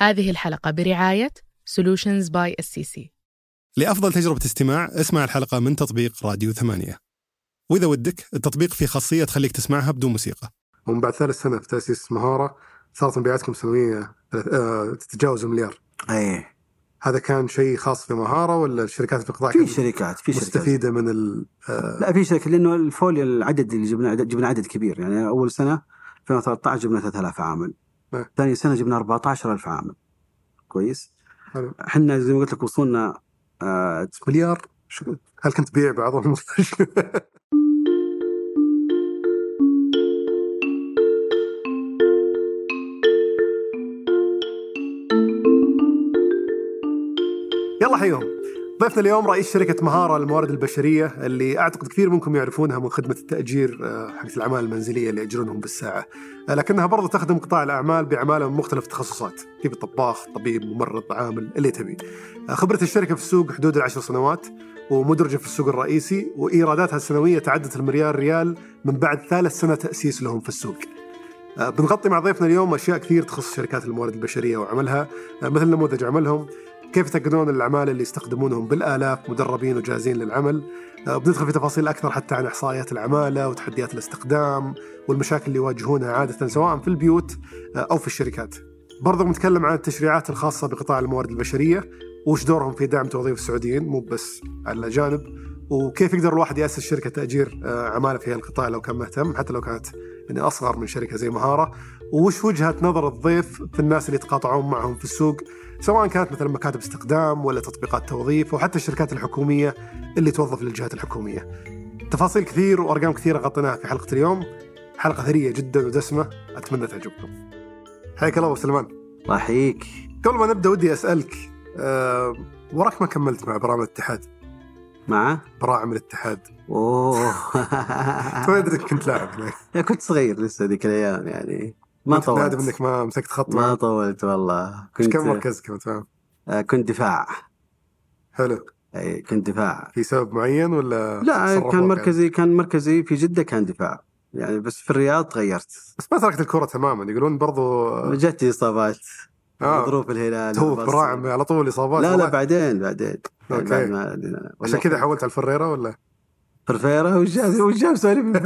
هذه الحلقة برعاية Solutions by SCC لأفضل تجربة استماع اسمع الحلقة من تطبيق راديو ثمانية. وإذا ودك التطبيق فيه خاصية تخليك تسمعها بدون موسيقى. ومن بعد ثالث سنة في تأسيس مهارة صارت مبيعاتكم سنوية آه، تتجاوز المليار إيه. هذا كان شيء خاص في مهارة ولا الشركات في القطاع في شركات في شركات. مستفيدة من ال آه، لا في شركات لأنه الفوليو العدد اللي جبنا عدد جبنا عدد كبير. يعني أول سنة 2013 جبنا 3000 عامل. ثاني سنة جبنا 14000 عامل كويس. إحنا زي ما قلت لك وصلنا آه مليار؟ شو- هل كنت تبيع بعضهم يلا حيهم ضيفنا اليوم رئيس شركة مهارة للموارد البشرية اللي أعتقد كثير منكم يعرفونها من خدمة التأجير آه، حقت الأعمال المنزلية اللي يأجرونهم بالساعة. آه، لكنها برضو تخدم قطاع الأعمال بأعمالها من مختلف التخصصات. تبي طباخ طبيب ممرض عامل اللي تبي. آه، خبرة الشركة في السوق حدود العشر سنوات ومدرجة في السوق الرئيسي وإيراداتها السنوية تعدت المليار ريال من بعد ثالث سنة تأسيس لهم في السوق. بنغطي مع ضيفنا اليوم أشياء كثير تخص شركات الموارد البشرية وعملها مثل نموذج عملهم. كيف يتقنون الأعمال اللي يستخدمونهم بالآلاف مدربين وجاهزين للعمل؟ آه، بندخل في تفاصيل أكثر حتى عن إحصائيات العمالة وتحديات الاستخدام والمشاكل اللي يواجهونها عادة سواء في البيوت آه، أو في الشركات. برضو بنتكلم عن التشريعات الخاصة بقطاع الموارد البشرية. وش دورهم في دعم توظيف السعوديين؟ مو بس على الأجانب وكيف يقدر الواحد يأسس شركة تأجير آه، عمالة في هالقطاع لو كان مهتم حتى لو كانت يعني أصغر من شركة زي مهارة؟ وش وجهة نظر الضيف في الناس اللي يتقاطعون معهم في السوق؟ سواء كانت مثلا مكاتب استخدام ولا تطبيقات توظيف وحتى الشركات الحكومية اللي توظف للجهات الحكومية. تفاصيل كثير وأرقام كثيرة غطيناها في حلقة اليوم. حلقة ثرية جدا ودسمة. أتمنى تعجبكم. حياك الله أبو سلمان. الله يحييك. قبل ما نبدأ ودي أسألك أه وراك ما كملت مع براعم الاتحاد؟ مع؟ براعم الاتحاد. أوه. ما إنك كنت لاعب كنت صغير لسه ذيك الأيام يعني. ما كنت نادم طولت إنك ما مسكت خط ما. طولت والله كنت كم مركزك كنت فاهم آه، كنت دفاع حلو إي كنت دفاع في سبب معين ولا لا كان يعني؟ مركزي كان مركزي في جدة كان دفاع يعني بس في الرياض تغيرت بس ما تركت الكرة تماما يقولون برضو جتني إصابات آه. ظروف الهلال والبصري. براعم على طول إصابات لا لا. بعدين بعدين. بعد ما عشان كذا حولت على الفريرة ولا؟ فرفيرة وش جاب سواليف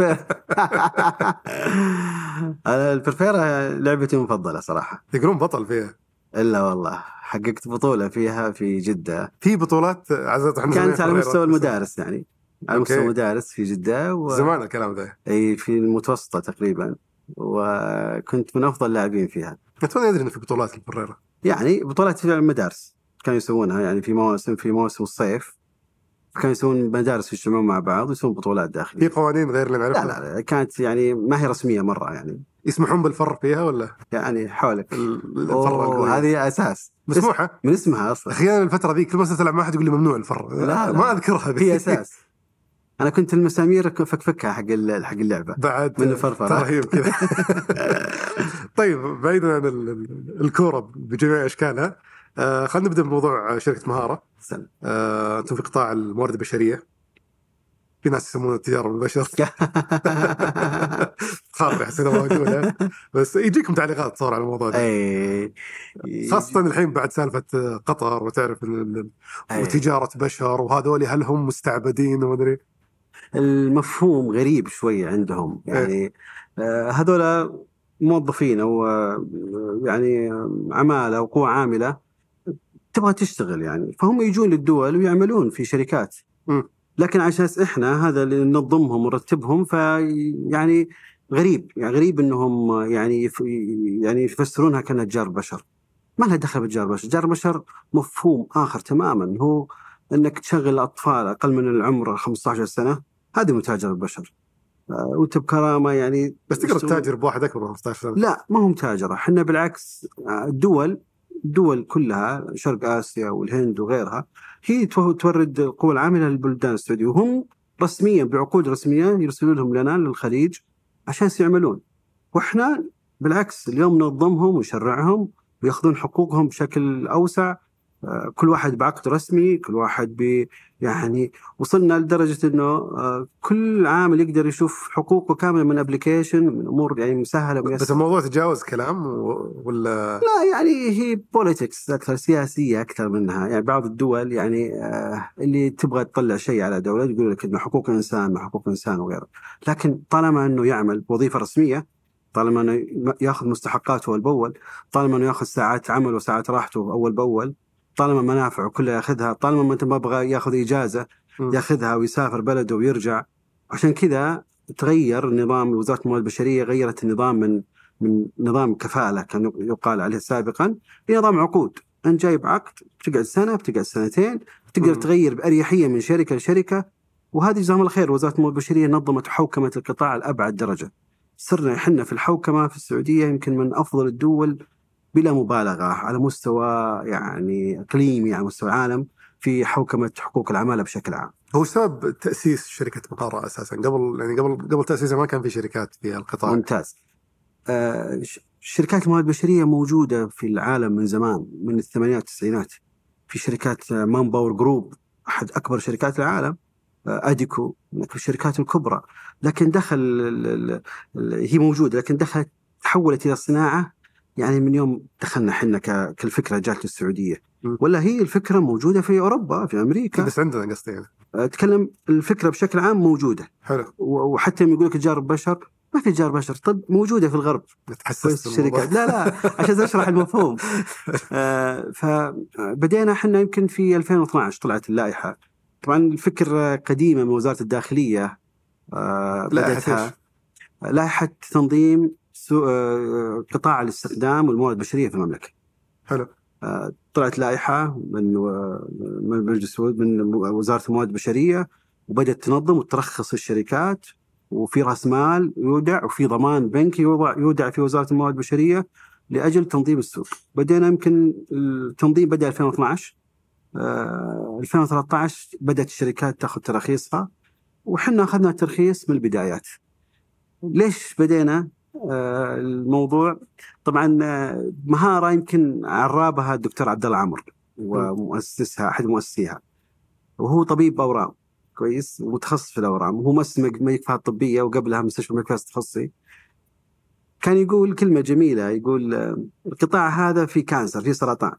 أنا الفرفيرة لعبتي المفضلة صراحة. يقولون بطل فيها. إلا والله حققت بطولة فيها في جدة. في بطولات عزت إحنا كانت على. مستوى المدارس يعني. على. مستوى المدارس في جدة و... زمان الكلام ذا. أي في المتوسطة تقريبا. وكنت من أفضل اللاعبين فيها. توني ادري إنه في بطولات الفريرة. يعني بطولات في المدارس كانوا يسوونها. يعني في مواسم في مواسم الصيف كانوا يسوون مدارس يجتمعون مع بعض ويسوون بطولات في داخلية قوانين غير اللي لا نعرفها؟ لا لا كانت يعني ما هي رسمية مرة يعني. يسمحون بالفر فيها ولا؟ يعني حولك. ال- الفر. هذه أساس. مسموحة؟ من اسمها أصلا. أحيانا الفترة ذيك كل ما تلعب مع احد يقول لي ممنوع الفر. لا، لا. ما أذكرها هي أساس. أنا كنت المسامير فكفكها حق حق اللعبة. بعد من الفرفرة. ترهيب كذا. طيب بعيدا عن ال- ال- الكورة بجميع أشكالها آه خلينا نبدأ بموضوع شركة مهارة. سلام. آه أنتم في قطاع الموارد البشرية. في ناس يسمونها التجارة بالبشر خارج حسيت ما أقولها. بس يجيكم تعليقات صار على الموضوع ده. اي خاصة الحين بعد سالفة قطر وتعرف ال- أي. وتجارة بشر وهذول هل هم مستعبدين؟ وما أدري. المفهوم غريب شوي عندهم. يعني آه، هذول موظفين أو آه، يعني عمالة أو قوه عاملة. تبغى تشتغل يعني. فهم يجون للدول ويعملون في شركات. م. لكن عشان إحنا هذا اللي ننظمهم ونرتبهم فيعني غريب. يعني غريب إنهم يعني يعني يفسرونها كأنها تجار بشر. ما لها دخل بتجار بشر، تجار بشر مفهوم آخر تماما. هو إنك تشغل أطفال أقل من العمر 15 سنة هذه متاجر البشر. آه، وانت بكرامه يعني بس تقدر تتاجر بواحد أكبر من 15 سنة. لا ما هم تاجرة إحنا بالعكس آه، الدول الدول كلها شرق آسيا والهند وغيرها هي تو- تورد القوى العامله للبلدان السعودية. وهم رسميا بعقود رسمية يرسلوا لهم لنا للخليج عشان يعملون وإحنا بالعكس اليوم ننظمهم ونشرعهم ويأخذون حقوقهم بشكل أوسع كل واحد بعقد رسمي كل واحد ب يعني وصلنا لدرجة إنه آه، كل عامل يقدر يشوف حقوقه كاملة من application من أمور يعني مسهلة بس ميسرة. الموضوع تجاوز كلام ولا؟ لا يعني هي politics أكثر سياسية أكثر منها. يعني بعض الدول يعني آه، اللي تبغى تطلع شيء على دولة يقول لك إنه حقوق الانسان ما حقوق الانسان وغيره. لكن طالما إنه يعمل بوظيفه رسمية طالما إنه ياخذ مستحقاته أول بأول طالما إنه ياخذ ساعات عمل وساعات راحته أول بأول طالما منافعه كلها ياخذها طالما ما أنت ما يبغى ياخذ إجازة. ياخذها ويسافر بلده ويرجع عشان كذا تغير نظام وزارة الموارد البشرية غيرت النظام من من نظام كفالة كان يقال عليه سابقا لنظام عقود أنت جايب عقد بتقعد سنة بتقعد سنتين تقدر. تغير بأريحية من شركة لشركة وهذه جزاهم الله خير وزارة الموارد البشرية نظمت حوكمة القطاع لابعد درجة صرنا إحنا في الحوكمة في السعودية يمكن من أفضل الدول بلا مبالغة على مستوى يعني أقليمي على مستوى العالم في حوكمة حقوق العمالة بشكل عام. هو سبب تأسيس شركة مقارة أساسا قبل يعني قبل قبل تاسيسها ما كان في شركات في القطاع ممتاز. آه، شركات الموارد البشرية موجودة في العالم من زمان من الثمانينات والتسعينات. في شركات مان باور جروب أحد أكبر شركات العالم آه، أديكو من الشركات الكبرى لكن دخل هي موجودة لكن دخلت تحولت إلى الصناعه يعني من يوم دخلنا إحنا كالفكرة جات السعودية. م. ولا هي الفكرة موجودة في أوروبا في أمريكا. بس عندنا قصدي يعني. أتكلم الفكرة بشكل عام موجودة. حلو. وحتى يقول لك تجار بشر ما في تجار بشر طب موجودة في الغرب. تحسست الشركات. لا لا عشان اشرح المفهوم. آه، فبدينا إحنا يمكن في 2012 طلعت اللائحة. طبعا الفكرة قديمة من وزارة الداخلية آه، إيش؟ لائحة تنظيم قطاع الاستخدام والموارد البشرية في المملكة حلو آه، طلعت لائحة من من مجلس من وزارة الموارد البشرية وبدأت تنظم وترخص الشركات وفي رأس مال يودع وفي ضمان بنكي يوضع يودع في وزارة الموارد البشرية لأجل تنظيم السوق. بدينا يمكن التنظيم بدأ 2012 آه، 2013 بدأت الشركات تأخذ تراخيصها وحنا أخذنا الترخيص من البدايات. ليش بدينا آه، الموضوع؟ طبعا آه، مهارة يمكن عرابها الدكتور عبد الله عمرو ومؤسسها أحد مؤسسيها وهو طبيب اورام كويس ومتخصص في الاورام وهو مؤسس الملكفات الطبيه وقبلها مستشفى الملكفات التخصصي كان يقول كلمة جميلة يقول آه، القطاع هذا في كانسر في سرطان.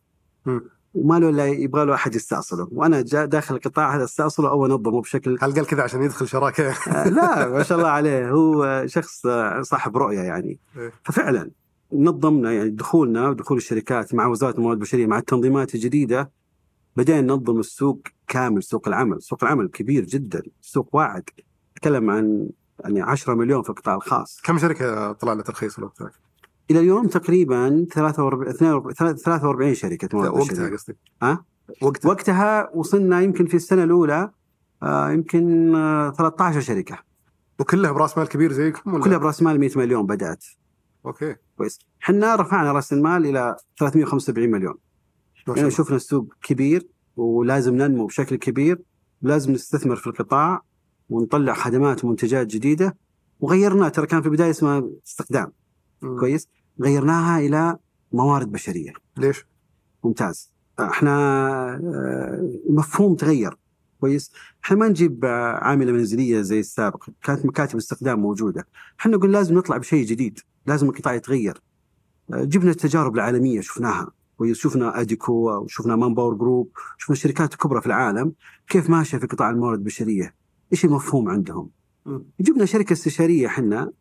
وما له إلا يبغى له أحد يستأصله وأنا جا داخل القطاع هذا استأصله أو أنظمه بشكل هل قال كذا عشان يدخل شراكة؟ آه، لا ما شاء الله عليه هو شخص آه، صاحب رؤية يعني إيه. ففعلا نظمنا يعني دخولنا ودخول الشركات مع وزارة الموارد البشرية مع التنظيمات الجديدة بدينا ننظم السوق كامل سوق العمل، سوق العمل كبير جدا، سوق واعد نتكلم عن يعني 10 مليون في القطاع الخاص كم شركة طلع لها ترخيص الوقت ذاك؟ إلى اليوم تقريبا 43 42 43 شركة وقتها قصدي ها؟ وقتها. وقتها وصلنا يمكن في السنة الأولى آه، يمكن آه، 13 شركة. وكلها براس مال كبير زيكم ولا؟ كلها براس مال 100 مليون بدأت. أوكي. كويس. إحنا رفعنا رأس المال إلى 375 مليون. يعني شفنا السوق كبير ولازم ننمو بشكل كبير. ولازم نستثمر في القطاع ونطلع خدمات ومنتجات جديدة. وغيرنا ترى كان في البداية اسمها استخدام. مم. كويس. غيرناها إلى موارد بشرية. ليش؟ ممتاز. إحنا آه، المفهوم تغير. كويس. إحنا ما نجيب آه، عاملة منزلية زي السابق. كانت مكاتب استخدام موجودة. إحنا نقول لازم نطلع بشيء جديد. لازم القطاع يتغير. آه، جبنا التجارب العالمية شفناها. كويس. شفنا أديكو وشفنا مان باور جروب شفنا الشركات الكبرى في العالم. كيف ماشية في قطاع الموارد البشرية؟ إيش المفهوم عندهم. جبنا شركة استشارية إحنا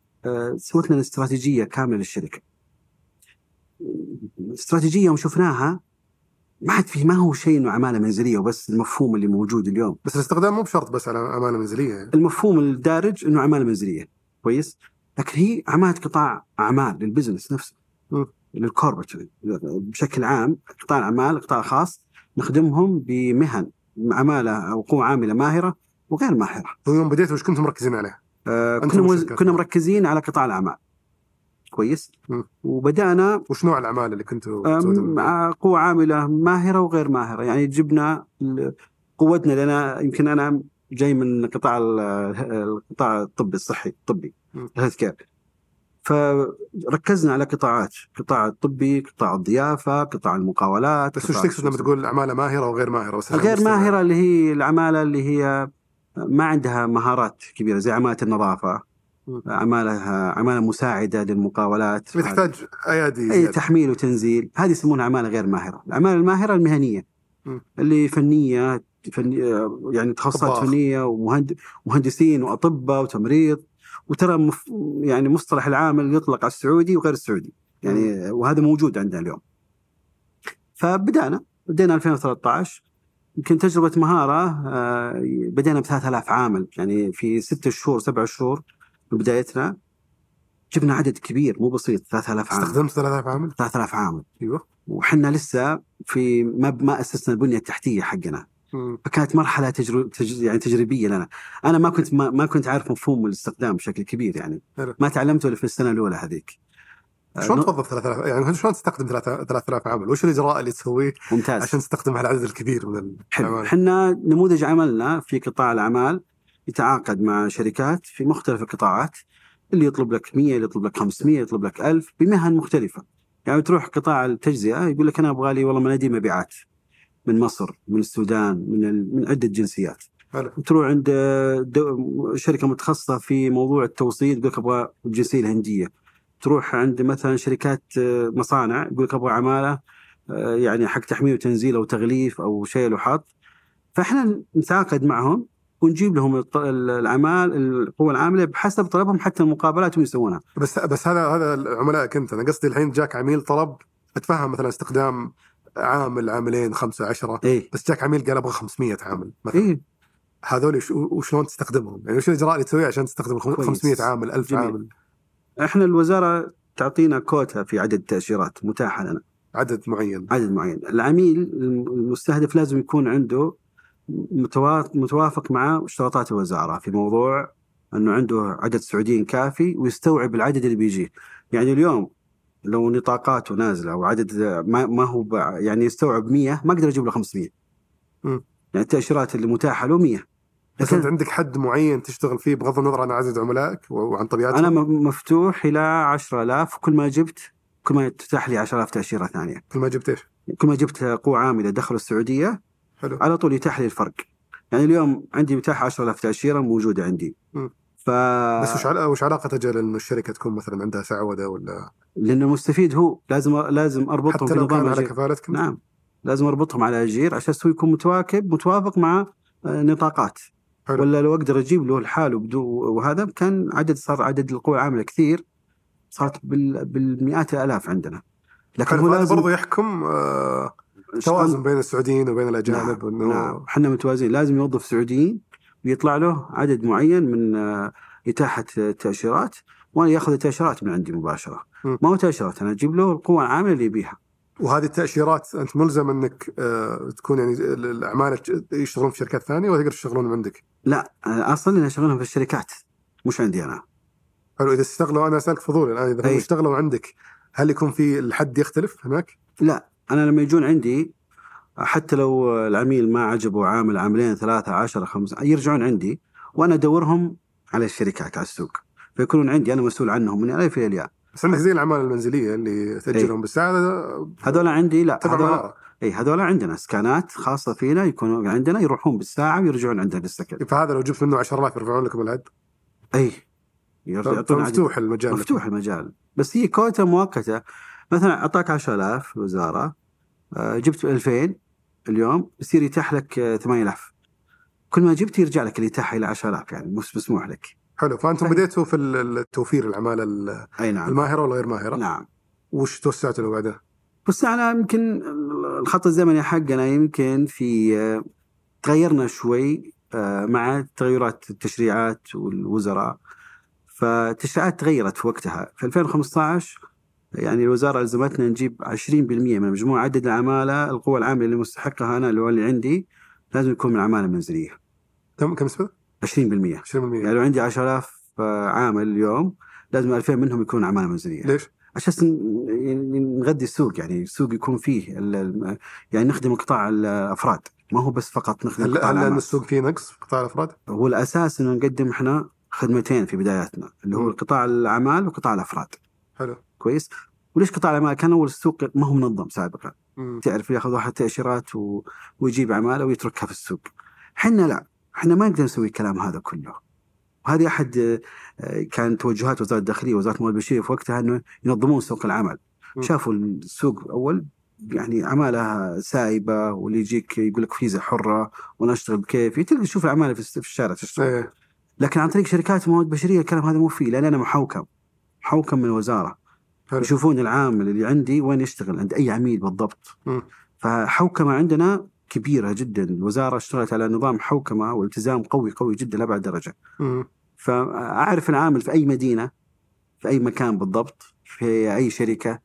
سوت لنا استراتيجيه كاملة للشركة. استراتيجية يوم شفناها ما عاد في ما هو شيء إنه عمالة منزلية وبس المفهوم اللي موجود اليوم بس الاستخدام مو بشرط بس على امانه منزلية يعني. المفهوم الدارج إنه عمالة منزلية كويس لكن هي عمالة قطاع أعمال للبزنس نفسه. للكوربت بشكل عام قطاع الأعمال قطاع خاص نخدمهم بمهن عمالة أو قوة عاملة ماهرة وغير ماهرة ويوم بديتوا وش كنتم مركزين عليه؟ آه،. كنا مركزين على قطاع الأعمال كويس م. وبدأنا وش نوع الأعمال اللي كنتوا آه، قوة عاملة ماهرة وغير ماهرة يعني جبنا قوتنا لنا يمكن أنا جاي من قطاع ال- القطاع الطبي الصحي الطبي. ال health care فركزنا على قطاعات قطاع الطبي قطاع الضيافة قطاع المقاولات بس وش تقصد لما تقول عماله ماهرة وغير ماهرة بس عشان غير نستوعب. ماهرة اللي هي العماله اللي هي ما عندها مهارات كبيرة زي عمالة النظافة عماله عماله مساعدة للمقاولات. تحتاج أيادي إي. تحميل وتنزيل. هذه يسمونها عماله غير ماهرة. العماله الماهرة المهنية. مم. اللي فنية فني يعني تخصصات. فنية ومهندسين وأطباء وتمريض. وترى مف يعني مصطلح العامل يطلق على السعودي وغير السعودي. يعني وهذا موجود عندنا اليوم. فبدأنا. بدينا 2013 يمكن تجربة مهارة آه، بدينا ب 3000 عامل. يعني في ست شهور سبع شهور من بدايتنا جبنا عدد كبير مو بسيط 3000 عامل. استخدمت 3000 عامل؟ 3000 عامل. أيوه. وحنا لسه في ما ما أسسنا البنية التحتية حقنا. فكانت مرحلة تجر... تج... يعني تجريبية لنا. أنا ما كنت ما, ما كنت عارف مفهوم الاستخدام بشكل كبير يعني. حلو. ما تعلمته إلا في السنة الأولى هذيك. شلون آه، توظف 3000 يعني شلون تستخدم 3000 عامل؟ وش الإجراء اللي تسويه ممتاز. عشان تستخدم هالعدد الكبير من حلو. العمال؟ إحنا نموذج عملنا في قطاع الأعمال يتعاقد مع شركات في مختلف القطاعات اللي يطلب لك 100 اللي يطلب لك 500 يطلب لك 1000 بمهن مختلفة. يعني تروح قطاع التجزئة يقول لك أنا أبغى لي والله مناديب مبيعات. من مصر من السودان من ال... من عدة جنسيات. حلو. تروح عند دو... شركة متخصصة في موضوع التوصيل يقول لك أبغى الجنسية الهندية. تروح عند مثلا شركات آه، مصانع يقول لك أبغى عمالة آه، يعني حق تحميل وتنزيل أو تغليف أو شيل وحط فإحنا نتعاقد معهم ونجيب لهم العمال القوة العاملة بحسب طلبهم حتى المقابلات هم يسوونها. بس بس هذا هذا عملائك انت. أنا قصدي الحين جاك عميل طلب اتفهم مثلا استخدام عامل عاملين خمسة عشرة إيه. بس جاك عميل قال أبغى 500 عامل مثلا. إيه. هذول وش- وشلون تستخدمهم؟ يعني وش الإجراء اللي تسويه عشان تستخدم خم- كويس. 500 عامل 1000 جميل. عامل؟ إحنا الوزارة تعطينا كوتا في عدد التأشيرات متاحة لنا. عدد معين. عدد معين. العميل المستهدف لازم يكون عنده متوافق مع اشتراطات الوزارة في موضوع أنه عنده عدد سعوديين كافي ويستوعب العدد اللي بيجيه يعني اليوم لو نطاقاته نازلة وعدد ما, ما هو يعني يستوعب 100 ما أقدر أجيب له 500 مم. يعني التأشيرات اللي متاحة له 100 بس أنت عندك حد معين تشتغل فيه بغض النظر عن عدد عملائك وعن طبيعتهم أنا م- مفتوح إلى 10000 وكل ما جبت كل ما تتاح لي 10000 تأشيرة ثانية. كل ما جبت إيش؟ كل ما جبت قوة عاملة دخلوا السعودية حلو. على طول يتاح لي الفرق. يعني اليوم عندي متاح 10000 تأشيرة موجودة عندي. مم. ف بس وش عل- وش علاقة أجل إنه الشركة تكون مثلا عندها سعودة ولا؟ لأن المستفيد هو. لازم لازم أربطهم حتى لو كان على أجير. كفالتك أنت؟ نعم. لازم أربطهم على أجير عشان هو يكون متواكب متوافق مع آه، نطاقات. حلو. ولا لو أقدر أجيب له بدو وهذا كان عدد صار عدد القوى العاملة كثير. صارت بال... بالمئات الآلاف عندنا. لكن هو لازم برضو يحكم آه توازن بين السعوديين وبين الأجانب نعم, نعم. إحنا متوازنين لازم يوظف سعوديين ويطلع له عدد معين من آه، إتاحة التأشيرات وأنا ياخذ التأشيرات من عندي مباشرة م. ما هو تأشيرات أنا أجيب له القوة العاملة اللي يبيها وهذه التأشيرات أنت ملزم إنك آه تكون يعني الأعمال يشتغلون في شركات ثانية ولا تقدر تشتغلون من عندك؟ لا آه، أصلا أنا أشغلهم في الشركات مش عندي أنا حلو إذا اشتغلوا أنا أسألك فضول الآن إذا هم. اشتغلوا عندك هل يكون في الحد يختلف هناك؟ لا أنا لما يجون عندي حتى لو العميل ما عجبه عامل عاملين ثلاثة عشرة خمسة يرجعون عندي وأنا أدورهم على الشركات على السوق. فيكونون عندي أنا مسؤول عنهم من الألف إلى الياء بس عندك زي الأعمال المنزلية اللي تأجرهم بالساعة هذا؟ هذول عندي لا هذول اي هذول عندنا سكانات خاصة فينا يكونوا عندنا يروحون بالساعة ويرجعون عندنا بالسكن فهذا لو جبت منه 10000 يرفعون لكم العد؟ اي مفتوح المجال. مفتوح المجال. بس هي كوتا مؤقتة. مثلا أعطاك 10000 الوزاره آه، جبت 2000 اليوم يصير يتاح لك آه، 8000 كل ما جبت يرجع لك الاتاحه إلى 10000 يعني مس- مسموح لك حلو فأنتم. بديتوا في التوفير العمالة ال- أي نعم الماهرة ولا غير ماهرة؟ نعم وش توسعتوا له بعدها؟ بس أنا يمكن الخط الزمني حقنا يمكن في آه، تغيرنا شوي آه، مع تغيرات التشريعات والوزراء فالتشريعات تغيرت في وقتها في 2015 يعني الوزارة ألزمتنا نجيب 20% من مجموع عدد العمالة القوى العامله اللي مستحقها أنا اللي هو اللي عندي لازم يكون من العمالة المنزلية كم كم نسبه؟ 20% 20% يعني لو عندي 10000 عامل اليوم لازم 2000 منهم يكون عمالة منزلية ليش؟ عشان نغذي السوق يعني السوق يكون فيه يعني نخدم قطاع الأفراد ما هو بس فقط نخدم هل قطاع هل. السوق فيه نقص في قطاع الأفراد؟ هو الأساس إنه نقدم إحنا خدمتين في بداياتنا اللي هو مم. قطاع الأعمال وقطاع الأفراد حلو كويس. وليش قطاع الأعمال؟ كان أول السوق ما هو منظم سابقا. مم. تعرف ياخذ واحد تأشيرات و... ويجيب عماله ويتركها في السوق. إحنا لا. إحنا ما نقدر نسوي الكلام هذا كله. وهذه أحد آه، كان توجهات وزارة الداخلية وزارة الموارد البشريه في وقتها إنه ينظمون سوق العمل. م. شافوا السوق أول يعني عماله سايبة واللي يجيك يقول لك فيزا حرة وأنا أشتغل بكيفي تلقى تشوف العماله في الشارع تشتغل. إيه. لكن عن طريق شركات الموارد البشريه الكلام هذا مو فيه لأن أنا محوكم. محوكم من الوزارة. حلو يشوفون العامل اللي عندي وين يشتغل عند أي عميل بالضبط. مم. فحوكمة عندنا كبيرة جدا. الوزاره اشتغلت على نظام حوكمة والتزام قوي قوي جدا لأبعد درجة. مم. فأعرف العامل في أي مدينة في أي مكان بالضبط في أي شركة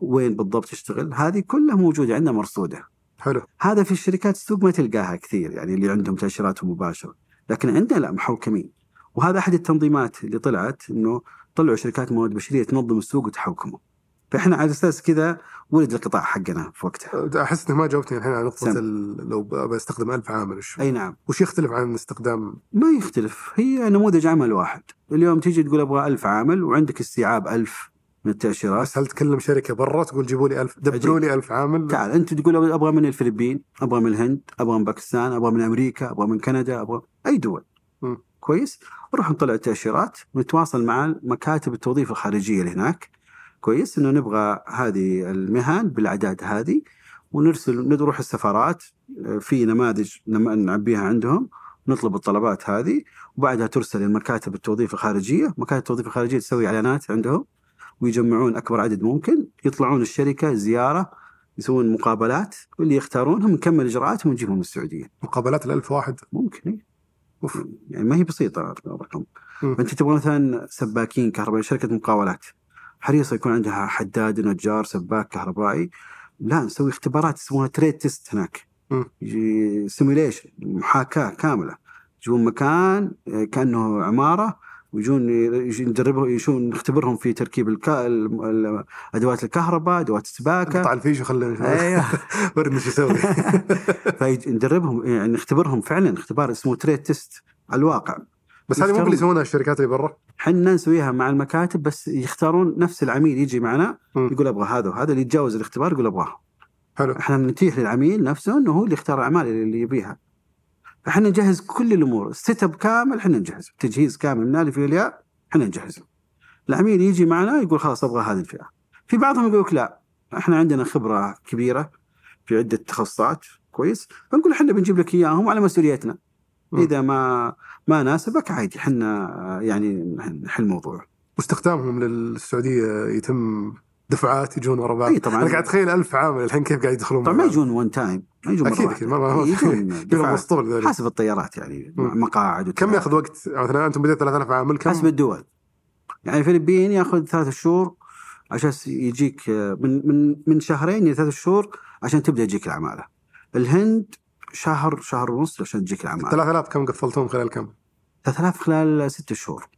وين بالضبط يشتغل. هذه كلها موجودة عندنا مرصودة. حلو. هذا في الشركات السوق ما تلقاها كثير يعني اللي عندهم تأشيرات مباشرة. لكن عندنا لا محوكمين. وهذا أحد التنظيمات اللي طلعت إنه طلعوا شركات موارد بشرية تنظم السوق وتحوكمه. فإحنا على أساس كذا ولد القطاع حقنا في وقتها. أحس إنك ما جاوبتني الحين على نقطة لو بستخدم ألف عامل وش أي نعم. وش يختلف عن استخدام ما يختلف. هي نموذج عمل واحد. اليوم تيجي تقول أبغى ألف عامل وعندك استيعاب ألف من التأشيرات. بس هل تكلم شركة برا تقول جيبوا لي 1000 دبروا لي 1000 عامل؟ تعال أنت تقول أبغى من الفلبين أبغى من الهند أبغى من باكستان أبغى من أمريكا أبغى من كندا أبغى أي دول. م. كويس. نروح نطلع التأشيرات ونتواصل مع مكاتب التوظيف الخارجية اللي هناك. كويس إنه نبغى هذه المهن بالأعداد هذه ونرسل نروح السفارات في نماذج نم- نعبيها عندهم نطلب الطلبات هذه وبعدها ترسل لمكاتب التوظيف الخارجية، مكاتب التوظيف الخارجية تسوي إعلانات عندهم ويجمعون أكبر عدد ممكن، يطلعون الشركة زيارة يسوون مقابلات واللي يختارونهم نكمل إجراءاتهم ونجيبهم من السعودية، مقابلات ال 1000 واحد؟ ممكن أوف. يعني ما هي بسيطة الرقم. فأنت تبغى مثلا سباكين كهربائي شركة مقاولات. حريصة يكون عندها حداد نجار سباك كهربائي. لا نسوي اختبارات يسمونها trade test هناك. simulation محاكاة كاملة. يجون مكان آه، كأنه عمارة. ويجون ندربهم يجون نختبرهم في تركيب الكا... ال- ال- أدوات الكهرباء أدوات السباكة. قطع الفيش نشوف أيوه. ورينا إيش يسوي. فندربهم يعني نختبرهم فعلا اختبار اسمه trade test على الواقع. بس هذه مو اللي يسوونها الشركات اللي برا. حنا نسويها مع المكاتب بس يختارون نفس العميل يجي معنا. يقول أبغى هذا وهذا اللي يتجاوز الاختبار يقول أبغاه. حلو. إحنا نتيح للعميل نفسه إنه هو اللي يختار الأعمال اللي يبيها. إحنا نجهز كل الأمور. ال setup كامل إحنا نجهزه. تجهيز كامل. من الالف إلى الياء إحنا نجهزه. العميل يجي معنا يقول خلاص أبغى هذه الفئة. في بعضهم يقول لك لا. إحنا عندنا خبرة كبيرة في عدة تخصصات. كويس. فنقول إحنا بنجيب لك إياهم على مسؤوليتنا. إذا ما ما ناسبك عادي. إحنا يعني نحل الموضوع. واستخدامهم للسعودية يتم دفعات يجون ورا بعض إي طبعا أنا قاعد أتخيل 1000 عامل الحين كيف قاعد يدخلون طبعا ما. يجون ون تايم ما يجون أكيد أكيد. ما يجون. اسطول حسب الطيارات يعني مم. مقاعد كم ياخذ وقت؟ مثلا أنتم بديت 3000 عامل كم حسب الدول يعني الفلبين ياخذ ثلاث شهور عشان يجيك من من من شهرين إلى ثلاث شهور عشان تبدأ يجيك العمالة. الهند شهر شهر ونص عشان تجيك العمالة. 3000 كم قفلتهم خلال كم؟ 3000 خلال ست شهور.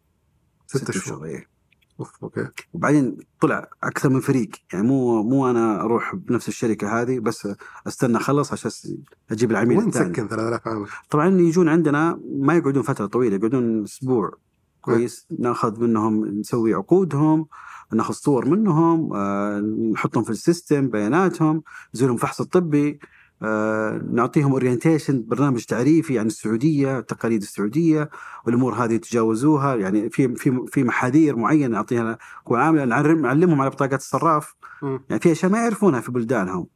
ست شهور إيه. أوف أوكي. وبعدين طلع أكثر من فريق. يعني مو مو أنا أروح بنفس الشركة هذه بس أستنى أخلص عشان أجيب العميل وين. تسكن 3000 عامل؟ طبعا يجون عندنا ما يقعدون فترة طويلة يقعدون أسبوع. كويس. ناخذ منهم نسوي عقودهم ناخذ صور منهم آه، نحطهم في ال system بياناتهم نسوي لهم فحص الطبي. نعطيهم orientation برنامج تعريفي عن السعودية التقاليد السعودية والأمور هذه يتجاوزوها يعني في في في محاذير معينة نعطيها كل عامل نعلم- نعلمهم على بطاقات الصراف. يعني في أشياء ما يعرفونها في بلدانهم.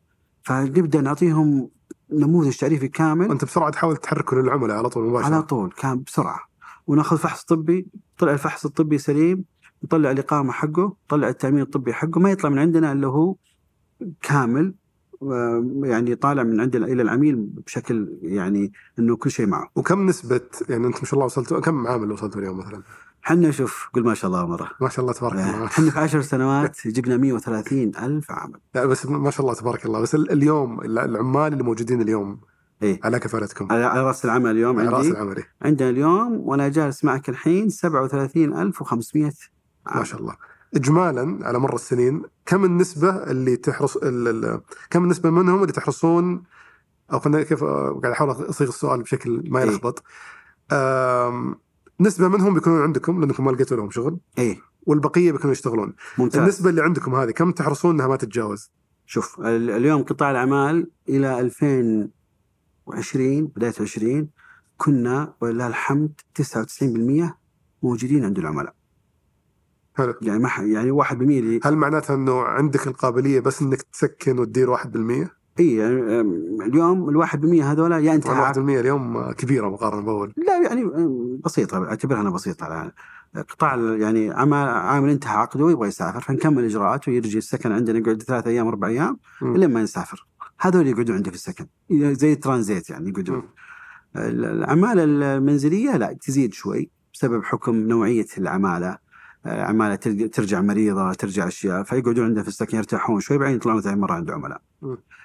فنبدأ نعطيهم نموذج تعريفي كامل. وأنت بسرعة تحاول تحركه للعملاء على طول مباشرة. على طول كان بسرعة. ونأخذ فحص طبي. طلع الفحص الطبي سليم. نطلع الإقامة حقه. طلع التأمين الطبي حقه. ما يطلع من عندنا إلا هو كامل. آه، يعني طالع من عندنا إلى العميل بشكل يعني إنه كل شيء معه. وكم نسبة يعني أنت ما شاء الله وصلتوا كم عامل وصلتوا اليوم مثلا؟ حنا شوف قول ما شاء الله مره ما شاء الله تبارك الله. إحنا في عشر سنوات جبنا 130 ألف عامل. لا بس ما شاء الله تبارك الله. بس ال- اليوم العمال اللي موجودين اليوم إيه. على كفالتكم؟ على راس العمل اليوم على راس العمل إيه. عندنا اليوم وأنا جالس معك الحين 37500 عامل ما شاء الله. اجمالا على مر السنين كم النسبة اللي تحرص كم النسبة منهم اللي تحرصون؟ أو خلينا كيف قاعد أحاول أصيغ السؤال بشكل ما إيه. يلخبط. نسبة منهم بيكونون عندكم لأنكم ما لقيتوا لهم شغل. اي والبقية بيكونوا يشتغلون. ممتاز. النسبة اللي عندكم هذه كم تحرصون إنها ما تتجاوز؟ شوف ال- اليوم قطاع الأعمال إلى 2020 بداية 20 كنا ولله الحمد 99% موجودين عند العملاء. حلو يعني ما ح- يعني 1% اللي هل معناتها إنه عندك القابلية بس إنك تسكن وتدير 1%؟ اي يعني اليوم ال 1% هذولا يا انت طبعاً عارف 1% اليوم كبيرة مقارنة باول لا يعني بسيطة أعتبرها أنا بسيطة الآن. قطاع يعني عمل عامل انتهى عقده يبغى يسافر فنكمل اجراءاته ويرجع السكن عندنا يقعد ثلاث أيام أربع أيام مم. لين ما يسافر. هذول يقعدوا عندي في السكن. زي الترانزيت يعني يقعدون. العماله المنزلية لا تزيد شوي بسبب حكم نوعية العمالة. عماله ترجع مريضه ترجع اشياء فيقعدون عندنا في السكن يرتاحون شوي بعدين يطلعون ثاني مره عند عملاء.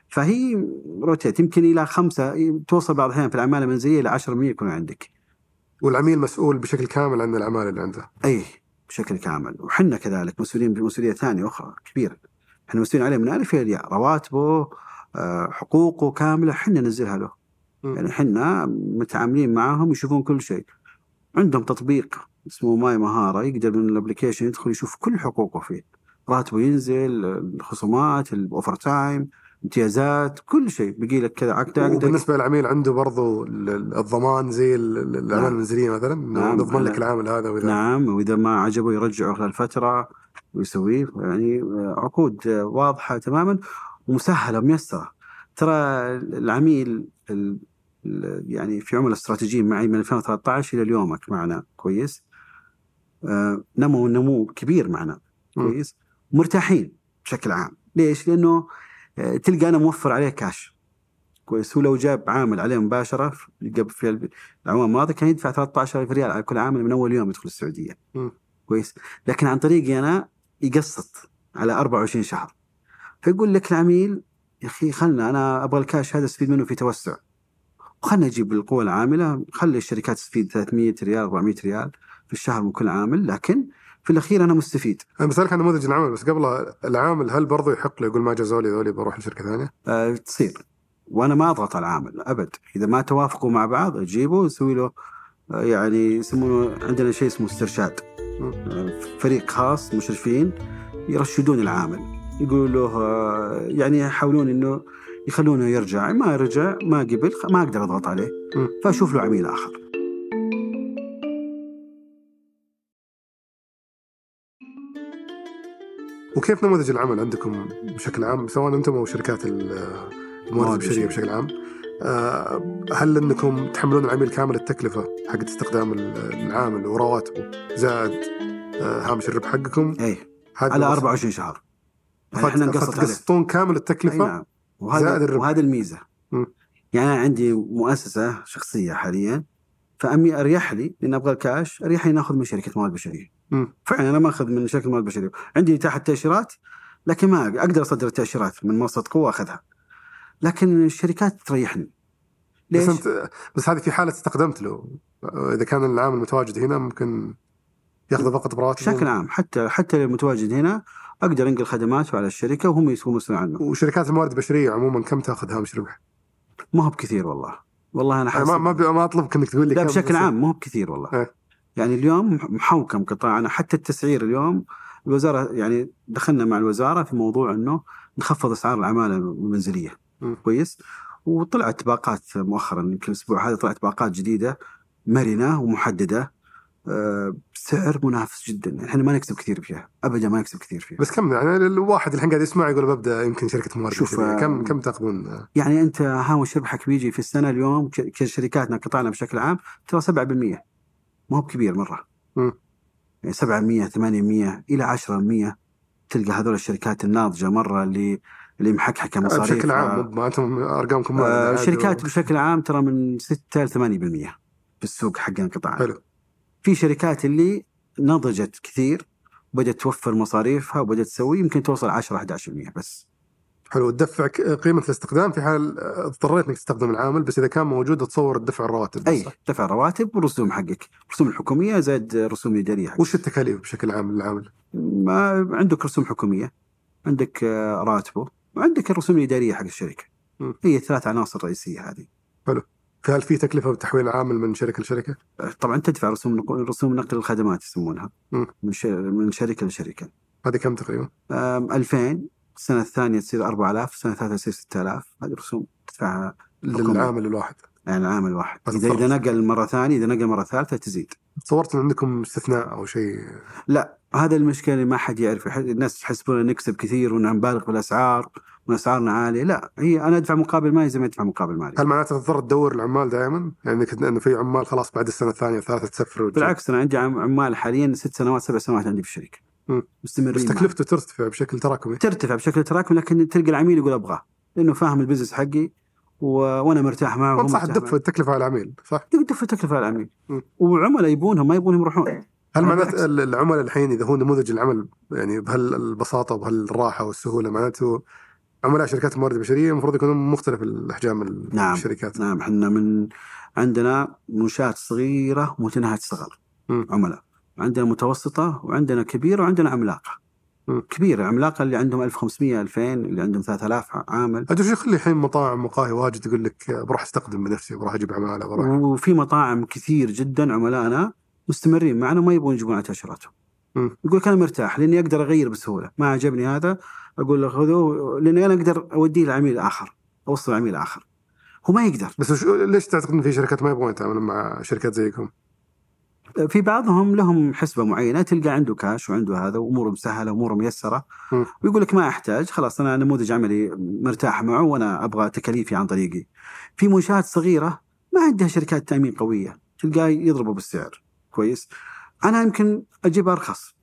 فهي روتيت يمكن إلى خمسه توصل بعض الأحيان في الاعمال المنزلية إلى 10% يكونوا عندك. والعميل مسؤول بشكل كامل عن العماله اللي عنده. اي بشكل كامل. وحنا كذلك مسؤولين بمسؤوليه ثانية أخرى كبيرة. إحنا مسؤولين عليه من ألف إلى الياء رواتبه آه، حقوقه كاملة حنا ننزلها له. يعني حنا متعاملين معاهم يشوفون كل شيء. عندهم تطبيق اسمه ماي مهارة يقدر من ال application يدخل يشوف كل حقوقه فيه. راتبه ينزل الخصومات ال overtime امتيازات كل شيء. بقي لك كذا. عقد وبالنسبة للعميل عنده برضو ال- ال- الضمان زي ال- ال- الأعمال نعم. المنزلية مثلا نعم. نضمن لك العامل هذا واذا نعم. وإذا ما عجبه يرجعه خلال فترة ويسويه. يعني عقود واضحة تماما ومسهلة وميسرة. ترى العميل ال- ال- يعني في عملاء استراتيجيين معي من 2013 إلى اليومك معنا. كويس؟ آه، نمو نمو كبير معنا. كويس؟ مرتاحين بشكل عام. ليش؟ لأنه آه، تلقى أنا موفر عليه كاش كويس؟ هو لو جاب عامل عليه مباشرة قبل في العام الماضي كان يدفع 13000 ريال على كل عامل من أول يوم يدخل السعودية. كويس؟ لكن عن طريقي أنا يقسط على 24 شهر. فيقول لك العميل يا أخي خلنا أنا أبغى الكاش هذا استفيد منه في توسع. وخلنا نجيب القوى العاملة خلي الشركات تستفيد 300 ريال 400 ريال. في الشهر من كل عامل لكن في الأخير أنا مستفيد. أنا بسالك عن نموذج العمل بس قبلها العامل هل برضو يحق له يقول ما جازوا لي ذولي بروح لشركة ثانية؟ آه تصير. وأنا ما أضغط على العامل أبد. إذا ما توافقوا مع بعض أجيبه ونسوي له آه، يعني يسمونه عندنا شيء اسمه استرشاد. آه، فريق خاص مشرفين يرشدون العامل. يقولوا له آه، يعني يحاولون إنه يخلونه يرجع. ما رجع ما قبل ما أقدر أضغط عليه. فأشوف له عميل آخر. وكيف نموذج العمل عندكم بشكل عام؟ سواء أنتم أو شركات ال- الموارد موارد البشرية. بشكل عام. آه، هل انكم تحملون العميل كامل التكلفة حقت استخدام ال- العامل ورواتبه زائد آه، هامش الربح حقكم؟ اي على بس- 24 شهر. يعني إحنا نقسط عليه فتقسطون كامل التكلفة؟ نعم. زائد وهذا الربح. وهذا الميزة. مم. يعني أنا عندي مؤسسة شخصية حاليا فأمي أريح لي لأن أبغى الكاش أريح لي ناخذ من شركة موارد بشرية. مم. فعلا أنا ما اخذ من شركه موارد بشريه عندي اتاحه تأشيرات لكن ما أقدر أصدر التأشيرات من منصه قوة أخذها لكن الشركات تريحني ليش؟ بس انت بس هذه في حالة استخدمت له إذا كان العامل متواجد هنا ممكن يأخذ فقط براتبه بشكل عام حتى حتى المتواجد هنا أقدر أنقل خدماته على الشركة وهم يسوون مسؤول عنه وشركات الموارد البشرية عموما كم تاخذ هامش ربح؟ ما هو بكثير والله والله أنا حاسس ما ما ما اطلبك إنك تقول لي لا بشكل عام مو بكثير والله إيه. يعني اليوم محوكم قطاعنا حتى التسعير اليوم الوزارة يعني دخلنا مع الوزارة في موضوع إنه نخفض أسعار العمالة المنزلية. كويس؟ وطلعت باقات مؤخرا يمكن الأسبوع هذا طلعت باقات جديدة مرنة ومحددة. آه، بسعر منافس جدا. إحنا ما نكسب كثير فيها. ابدا ما نكسب كثير فيها. بس كم يعني الواحد الحين قاعد يسمع يقول ببدا يمكن شركة موارد شوف، بشريه آه، كم كم تاخذون؟ يعني أنت هامش ربحك بيجي في السنة اليوم؟ كشركاتنا قطاعنا بشكل عام ترى 7% ما هو بكبير مره. يعني 700 800 إلى 10% تلقى هذول الشركات الناضجة مرة اللي اللي محكحكة مصاريف. بشكل عام ما أنتم أرقامكم آه عاد- شركات بشكل عام ترى من 6 ل 8% في السوق حقنا قطاعنا حلو. في شركات اللي نضجت كثير بدأت توفر مصاريفها وبدأت تسوي يمكن توصل 10 11% بس. حلو تدفع قيمة الاستخدام في حال اضطريت إنك تستخدم العامل بس إذا كان موجود تصور تدفع الرواتب. أي دفع رواتب والرسوم حقك الرسوم الحكومية زائد رسوم الاداريه حقك وش التكاليف بشكل عام للعامل؟ ما عندك رسوم حكومية عندك راتبه وعندك الرسوم الإدارية حق الشركة م. هي ثلاث عناصر رئيسية هذه فهل في تكلفة بتحويل العامل من شركة لشركة؟ طبعا تدفع رسوم نقل- رسوم نقل الخدمات يسمونها مم. من ش- من شركة لشركة هذه كم تقريبا؟ أم، 2000 السنة الثانية تصير 4000 السنة الثالثة تصير 6000 هذه رسوم تدفعها. للعامل الواحد يعني العام الواحد اذا إذا. نقل مرة ثانية إذا نقل مرة ثالثة تزيد تصورت ان عندكم استثناء أو شيء لا هذا المشكلة اللي ما حد يعرف الناس يحسبون إن نكسب كثير وان نبالغ بالأسعار واسعارنا عالية لا هي أنا أدفع مقابل مالي زي ما أدفع مقابل مالي هل معناته تضطر تدور العمال دائما؟ يعني انه في عمال خلاص بعد السنة الثانية والثالثة تسفر. بالعكس أنا عندي عم- عمال حاليا ست سنوات سبع سنوات عندي في الشركة. مستمرين بس. تكلفته ترتفع بشكل تراكمي ترتفع بشكل تراكمي لكن تلقى العميل يقول أبغاه لأنه فاهم البزنس حقي و... وأنا مرتاح معه وهو صح مرتاح تدف معي. التكلفة على العميل صح؟ دف التكلفة على العميل. وعملاء يبونهم ما يبونهم يروحون هل أنا معناته العملاء الحين إذا هو نموذج العمل يعني بهالبساطة وبهالراحة والسهولة معناته عملاء شركات الموارد البشريه المفروض يكونون مختلف الأحجام ال- نعم. الشركات نعم إحنا من عندنا منشآت صغيرة متناهيه الصغر. عملاء عندنا متوسطة وعندنا كبيرة وعندنا عملاقة. مم. كبيرة عملاقة اللي عندهم 1500 2000 اللي عندهم 3000 عامل. أجل شو يخلي الحين مطاعم مقاهي واجد يقول لك بروح استقدم بنفسي بروح أجيب عمالة بروح وفي مطاعم كثير جدا عملائنا مستمرين معنا ما يبغون يجيبون على. يقول لك أنا مرتاح لأني أقدر أغير بسهولة. ما عجبني هذا أقول له خذوه لأني أنا أقدر أوديه لعميل آخر أوصل لعميل آخر. هو ما يقدر. بس ليش تعتقد إن في شركات ما يبغون يتعاملون مع شركات زيكم؟ في بعضهم لهم حسبة معينة تلقى عنده كاش وعنده هذا وأموره مسهلة وأموره ميسرة. ويقول لك ما أحتاج خلاص أنا نموذج عملي مرتاح معه وأنا أبغى تكاليفي عن طريقي. في منشآت صغيرة ما عندها شركات تأمين قوية تلقاه يضربوا بالسعر. كويس؟ أنا يمكن أجيب أرخص.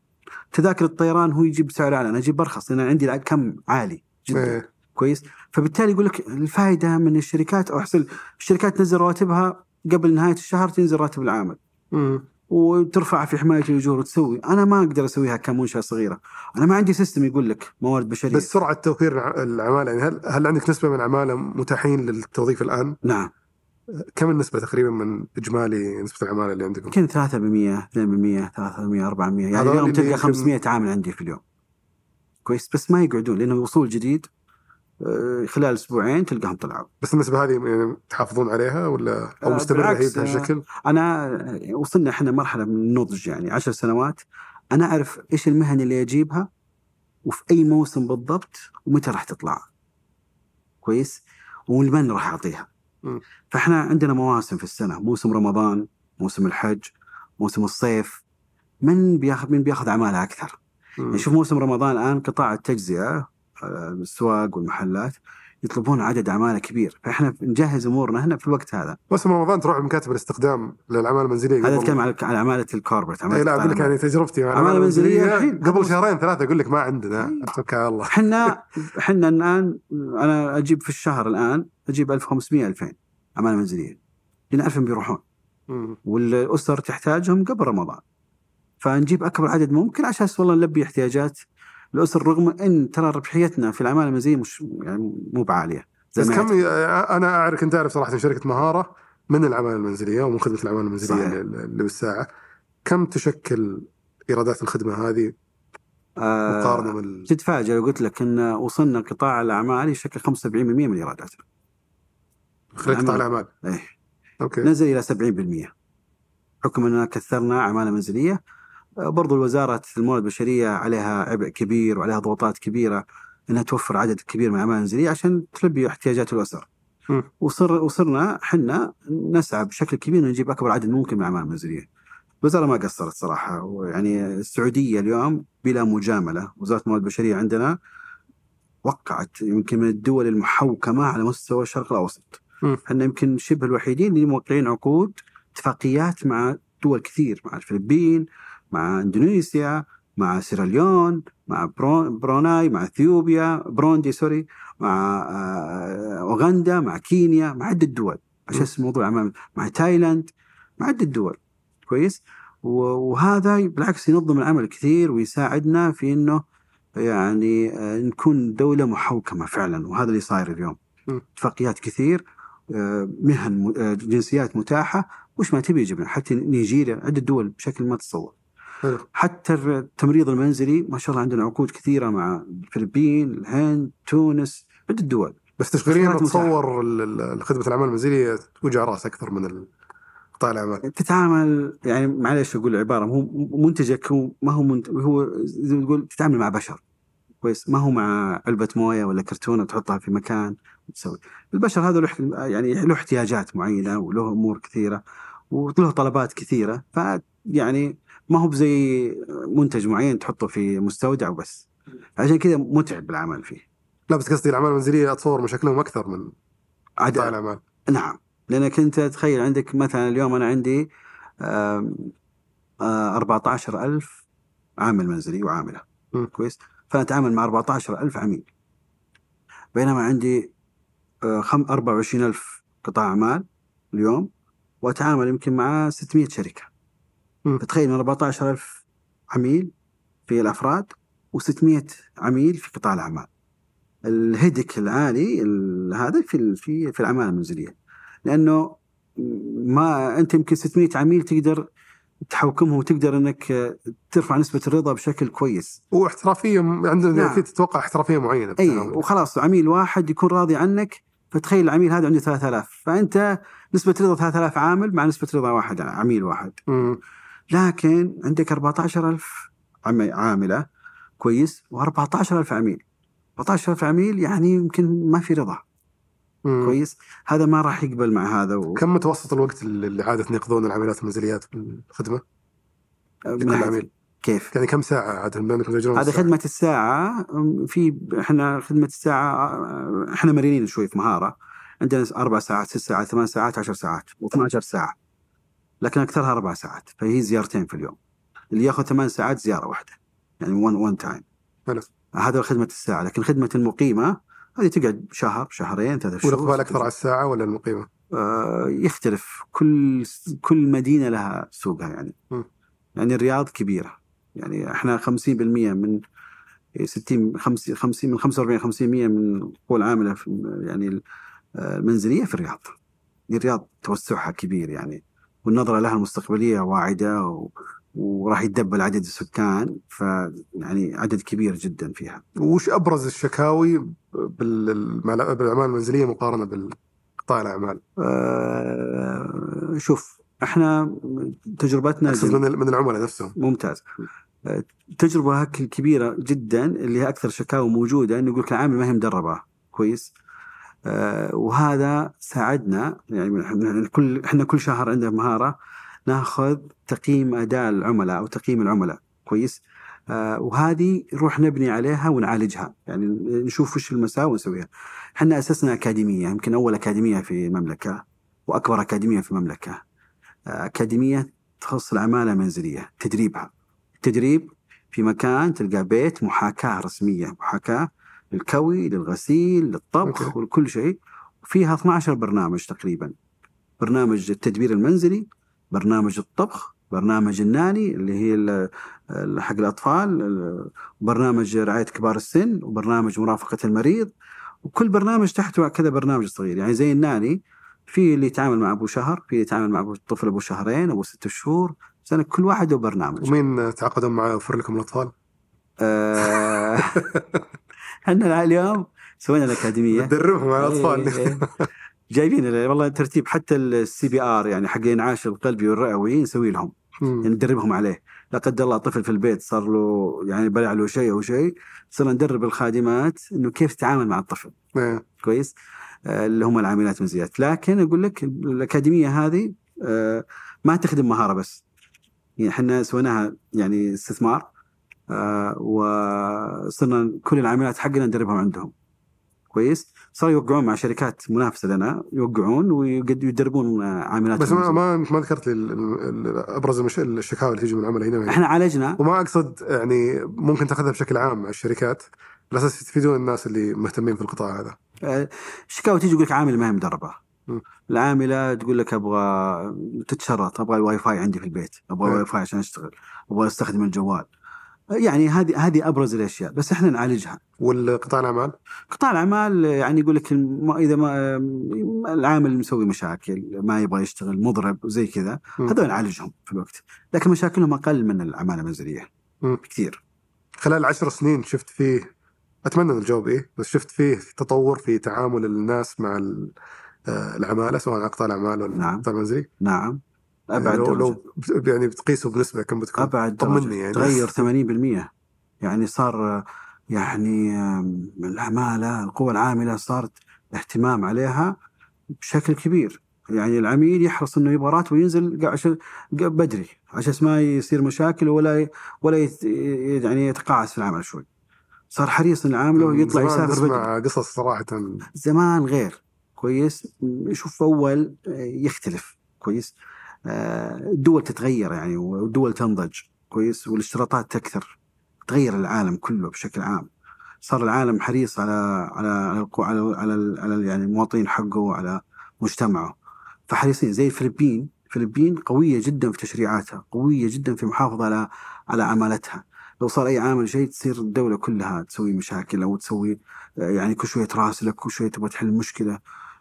تذاكر الطيران هو يجيب سعر أعلى أنا أجيب أرخص لأن عندي كم عالي جدا. إيه. كويس؟ فبالتالي يقول لك الفائده من الشركات أو أحسن الشركات تنزل رواتبها قبل نهاية الشهر تنزل راتب العامل. وترفع في حماية الاجور وتسوي. أنا ما أقدر أسويها كمنشأة صغيرة. أنا ما عندي سيستم يقول لك موارد بشرية. بس سرعة توفير الع- العمالة يعني هل هل عندك نسبة من العمالة متاحين للتوظيف الآن؟ نعم. كم النسبة تقريبا من إجمالي نسبة العمالة اللي عندكم؟ يمكن 3% 2% 300 400 يعني اليوم تلقى يمكن- 500 عامل عندي في اليوم. كويس. بس ما يقعدون لأنه وصول جديد. خلال أسبوعين تلقاهم طلعوا. بس النسبة هذه يعني تحافظون عليها ولا أو آه، مستمرة هي بهالشكل؟ أنا وصلنا إحنا مرحلة من النضج يعني عشر سنوات. أنا أعرف إيش المهن اللي أجيبها وفي أي موسم بالضبط ومتى راح تطلع. كويس؟ ولمن راح أعطيها. فإحنا عندنا مواسم في السنة موسم رمضان موسم الحج موسم الصيف. من بياخذ من بياخذ عماله أكثر. مم. يعني شوف موسم رمضان الآن قطاع التجزئة آه، السواق والمحلات يطلبون عدد عمالة كبير. فإحنا نجهز أمورنا هنا في الوقت هذا. بس رمضان تروح لمكاتب الاستخدام للأعمال المنزلية هذا أتكلم على على عماله الكوربريت إي لا أقول لك يعني تجربتي. المنزليه الحين. قبل شهرين ثلاثة أقول لك ما عندنا. أتوكل على الله. إحنا إحنا الآن أنا أجيب في الشهر الآن أجيب 1500 2000 عماله منزلية. لأن اعرف بيروحون. والأسر تحتاجهم قبل رمضان. فنجيب أكبر عدد ممكن عشان والله نلبي احتياجات الاسر رغم إن ترى ربحيتنا في العماله المنزليه مش يعني مو بعالية. بس كم أنا أعرف كنت أعرف صراحة شركة مهارة من العماله المنزلية ومن خدمة العماله المنزلية صحيح. اللي بالساعة. كم تشكل إيرادات الخدمة هذه؟ آه مقارنة بال تتفاجئ لو قلت لك إن وصلنا قطاع الأعمال يشكل 75% من ايراداتنا خلال قطاع الأعمال. إيه. أوكي. نزل إلى 70% حكم أننا كثرنا عماله منزلية. برضو الوزارة الموارد البشرية عليها عبء كبير وعليها ضغوطات كبيرة إنها توفر عدد كبير من العماله المنزليه عشان تلبي احتياجات الأسر. وصر وصرنا إحنا نسعى بشكل كبير ان نجيب أكبر عدد ممكن من العماله المنزليه. الوزارة ما قصرت صراحة يعني السعودية اليوم بلا مجاملة وزارة الموارد البشرية عندنا وقعت يمكن من الدول المحوكمة على مستوى الشرق الأوسط. مم. إحنا يمكن شبه الوحيدين اللي موقعين عقود اتفاقيات مع دول كثير مع الفلبين مع إندونيسيا مع سيراليون مع برون بروناي مع إثيوبيا بروندي سوري مع آه، أوغندا مع كينيا مع عدة دول. عشان الموضوع مع, مع تايلاند مع عدة دول. كويس؟ وهذا بالعكس ينظم العمل كثير ويساعدنا في إنه يعني آه، نكون دولة محوكمة فعلا. وهذا اللي صاير اليوم. اتفاقيات كثير آه، مهن جنسيات متاحة. وش ما تبي يجيبنا حتى نيجيريا عدة دول بشكل ما تتصور. حلو. حتى التمريض المنزلي ما شاء الله عندنا عقود كثيرة مع الفلبين، الهند، تونس، عدة دول. بس تشغيليا. اتصور خدمة الأعمال المنزلية وجع راس أكثر من قطاع الاعمال تتعامل يعني معلش أقول العبارة هو منتجك هو ما هو منت... هو زي ما تقول تتعامل مع بشر. كويس. ما هو مع علبة موية ولا كرتونة تحطها في مكان وتسوي. البشر هذا له يعني له احتياجات معينة وله أمور كثيرة وله طلبات كثيرة ف يعني ما هو بزي منتج معين تحطه في مستودع وبس. عشان كذا متعب العمل فيه. لا بس قصدي الأعمال المنزليه أتصور مشاكلهم أكثر من عاد قطاع الأعمال. نعم. لأنك أنت تخيل عندك مثلا اليوم أنا عندي آم، آه، 14000 عامل منزلي وعاملة. م. كويس؟ فانا اتعامل مع 14000 عميل. بينما عندي آه، خم 24000 قطاع أعمال اليوم وأتعامل يمكن مع 600 شركة. فتخيل من 14000 عميل في الأفراد و600 عميل في قطاع الأعمال الهيدك العالي ال- هذا في في في الاعمال المنزلية لأنه ما أنت يمكن 600 عميل تقدر تحوكمهم وتقدر إنك ترفع نسبة الرضا بشكل كويس واحترافية عندنا نعم. أكيد تتوقع احترافية معينة إي. وخلاص عميل واحد يكون راضي عنك فتخيل العميل هذا عنده 3000 فأنت نسبة رضا 3000 عامل مع نسبة رضا واحد عميل واحد مم. لكن عندك 14000 عم- عاملة كويس؟ و14000 عميل. 14000 عميل يعني يمكن ما في رضا. مم. كويس؟ هذا ما راح يقبل مع هذا و... كم متوسط الوقت اللي عادة يقضون العمليات المنزليات بالخدمة؟ من لكل ناحية عميل. كيف؟ يعني كم انكم تجرون هذا؟ خدمة الساعة في إحنا خدمة الساعة إحنا مرنين شوي في مهارة. عندنا أربع ساعات ست ساعات ثمان ساعات عشر ساعات و12 ساعة. لكن أكثرها أربع ساعات فهي زيارتين في اليوم. اللي ياخذ ثمان ساعات زيارة واحدة يعني وان وان تايم. هذا خدمة الساعة لكن خدمة المقيمة هذه تقعد شهر شهرين ثلاثة شهور. والاقبال أكثر على الساعة ولا المقيمة؟ آه، يختلف. كل كل مدينة لها سوقها يعني. م. يعني الرياض كبيرة. يعني إحنا 50% من 60 50 50 من 45 50% من القوى العاملة في يعني المنزلية في الرياض. الرياض توسعها كبير يعني. والنظرة لها المستقبلية واعدة و... وراح يتدبل عدد السكان فيعني عدد كبير جدا فيها. وش أبرز الشكاوي بالأعمال المنزلية مقارنة بالقطاع الأعمال؟ آه، شوف إحنا تجربتنا من من العملاء نفسهم. ممتاز. آه، تجربة هك كبيرة جدا اللي هي أكثر شكاوى موجودة إنه يقول لك العامل ما هي مدربة. كويس؟ وهذا ساعدنا. يعني كل إحنا كل شهر عندنا مهارة ناخذ تقييم أداء العملاء أو تقييم العملاء. كويس؟ آه، وهذه نروح نبني عليها ونعالجها. يعني نشوف وش المساوئ ونسويها. إحنا أسسنا أكاديمية. يمكن أول أكاديمية في المملكة وأكبر أكاديمية في المملكة. آه، أكاديمية تخص العمالة المنزلية تدريبها. تدريب في مكان تلقى بيت محاكاة رسمية محاكاة. للكوي للغسيل للطبخ أوكي. ولكل شيء. فيها 12 برنامج تقريبا. برنامج التدبير المنزلي برنامج الطبخ برنامج الناني اللي هي حق الأطفال ال- برنامج رعاية كبار السن وبرنامج مرافقة المريض. وكل برنامج تحته كذا برنامج صغير. يعني زي الناني في اللي يتعامل مع أبو شهر في اللي يتعامل مع أبو طفل أبو شهرين أبو ست شهور. سنة كل واحد له برنامج ومين تعاقدون معاه يوفر لكم الأطفال؟ إحنا اليوم سوينا الاكاديميه تدربهم على الأطفال. إيه، إيه. جايبين ال- والله ترتيب حتى ال CPR يعني حق الانعاش القلبي والرئوي نسوي لهم. يعني ندربهم عليه. لا قدر الله طفل في البيت صار له يعني بلع له شيء أو شيء صرنا ندرب الخادمات إنه كيف تتعامل مع الطفل. إيه. كويس؟ آه، اللي هم العاملات منزليات لكن أقول لك الأكاديمية هذه آه، ما تخدم مهارة بس. يعني إحنا سويناها يعني استثمار. وصرنا كل العاملات حقنا ندربهم عندهم كويس صاروا يوقعون مع شركات منافسة لنا يوقعون ويدربون آه، عاملات بس ما. ما ما ذكرت لي أبرز. الشكاوى اللي تجي من العملاء هنا إحنا عالجنا وما أقصد يعني ممكن تأخذها بشكل عام مع الشركات على أساس يستفيدون الناس اللي مهتمين في القطاع هذا. آه، شكاوى تيجي يقول لك عامل ما هي مدربة. العاملة تقول لك أبغى تتشرط أبغى الواي فاي عندي في البيت أبغى م. الواي فاي عشان أشتغل أبغى أستخدم الجوال يعني هذه هذه أبرز الأشياء بس إحنا نعالجها والقطاع الأعمال قطاع الأعمال يعني يقول لك إذا ما العامل مسوي مشاكل ما يبغى يشتغل مضرب وزي كذا. هذول نعالجهم في الوقت لكن مشاكلهم أقل من العماله المنزلية. بكثير خلال عشر سنين شفت فيه أتمنى إن الجواب إيه بس شفت فيه تطور في تعامل الناس مع آه، العمالة سواء قطاع الأعمال ولا نعم. القطاع المنزلي نعم أبعد لو, درجة. لو ب- يعني بتقيسه بنسبة كم بتكون؟ أبعد طمني. يعني. تغير 80% يعني صار يعني العماله القوى العاملة صارت اهتمام عليها بشكل كبير. يعني العميل يحرص إنه يبغى راتبه ينزل عشان بدري عشان ما يصير مشاكل ولا ولا يعني يتقاعس في العمل شوي. صار حريص إن عامله يطلع يسافر بدري. قصص صراحة. زمان غير. كويس؟ شوف أول آه، يختلف. كويس؟ الدول تتغير يعني والدول تنضج كويس؟ والاشتراطات تكثر تغير العالم كله بشكل عام. صار العالم حريص على على على على على, على يعني المواطنين حقه وعلى مجتمعه. فحريصين. زي الفلبين الفلبين قوية جدا في تشريعاتها قوية جدا في المحافظة على على عمالتها لو صار أي عامل شيء تصير الدولة كلها تسوي مشاكل أو تسوي آه، يعني كل شوية تراسلك كل شوية تبغى تحل مشكلة.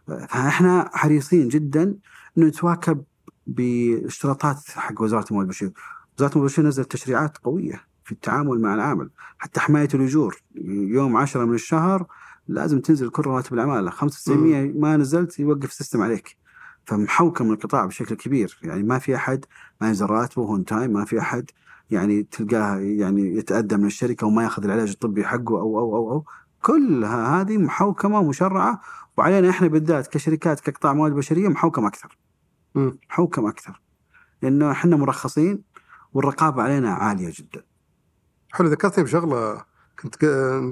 آه، فإحنا حريصين جدا إنه نتواكب باشتراطات حق وزارة الموارد البشرية. وزارة الموارد البشرية نزلت تشريعات قوية في التعامل مع العامل. حتى حماية الأجور يوم عشرة من الشهر لازم تنزل كل رواتب العمالة. 95% ما نزلت يوقف ال system عليك. فمحوكم القطاع بشكل كبير. يعني ما في أحد ما ينزل راتبه on time ما في أحد يعني تلقاه يعني يتأذى من الشركة وما يأخذ العلاج الطبي حقه أو أو أو, أو. كلها هذه محوكمة ومشرعة. وعلينا إحنا بالذات كشركات كقطاع موارد بشرية محوكم أكثر. مم. محوكم أكثر. لأنه إحنا مرخصين والرقابة علينا عالية جدا. حلو ذكرتني بشغلة كنت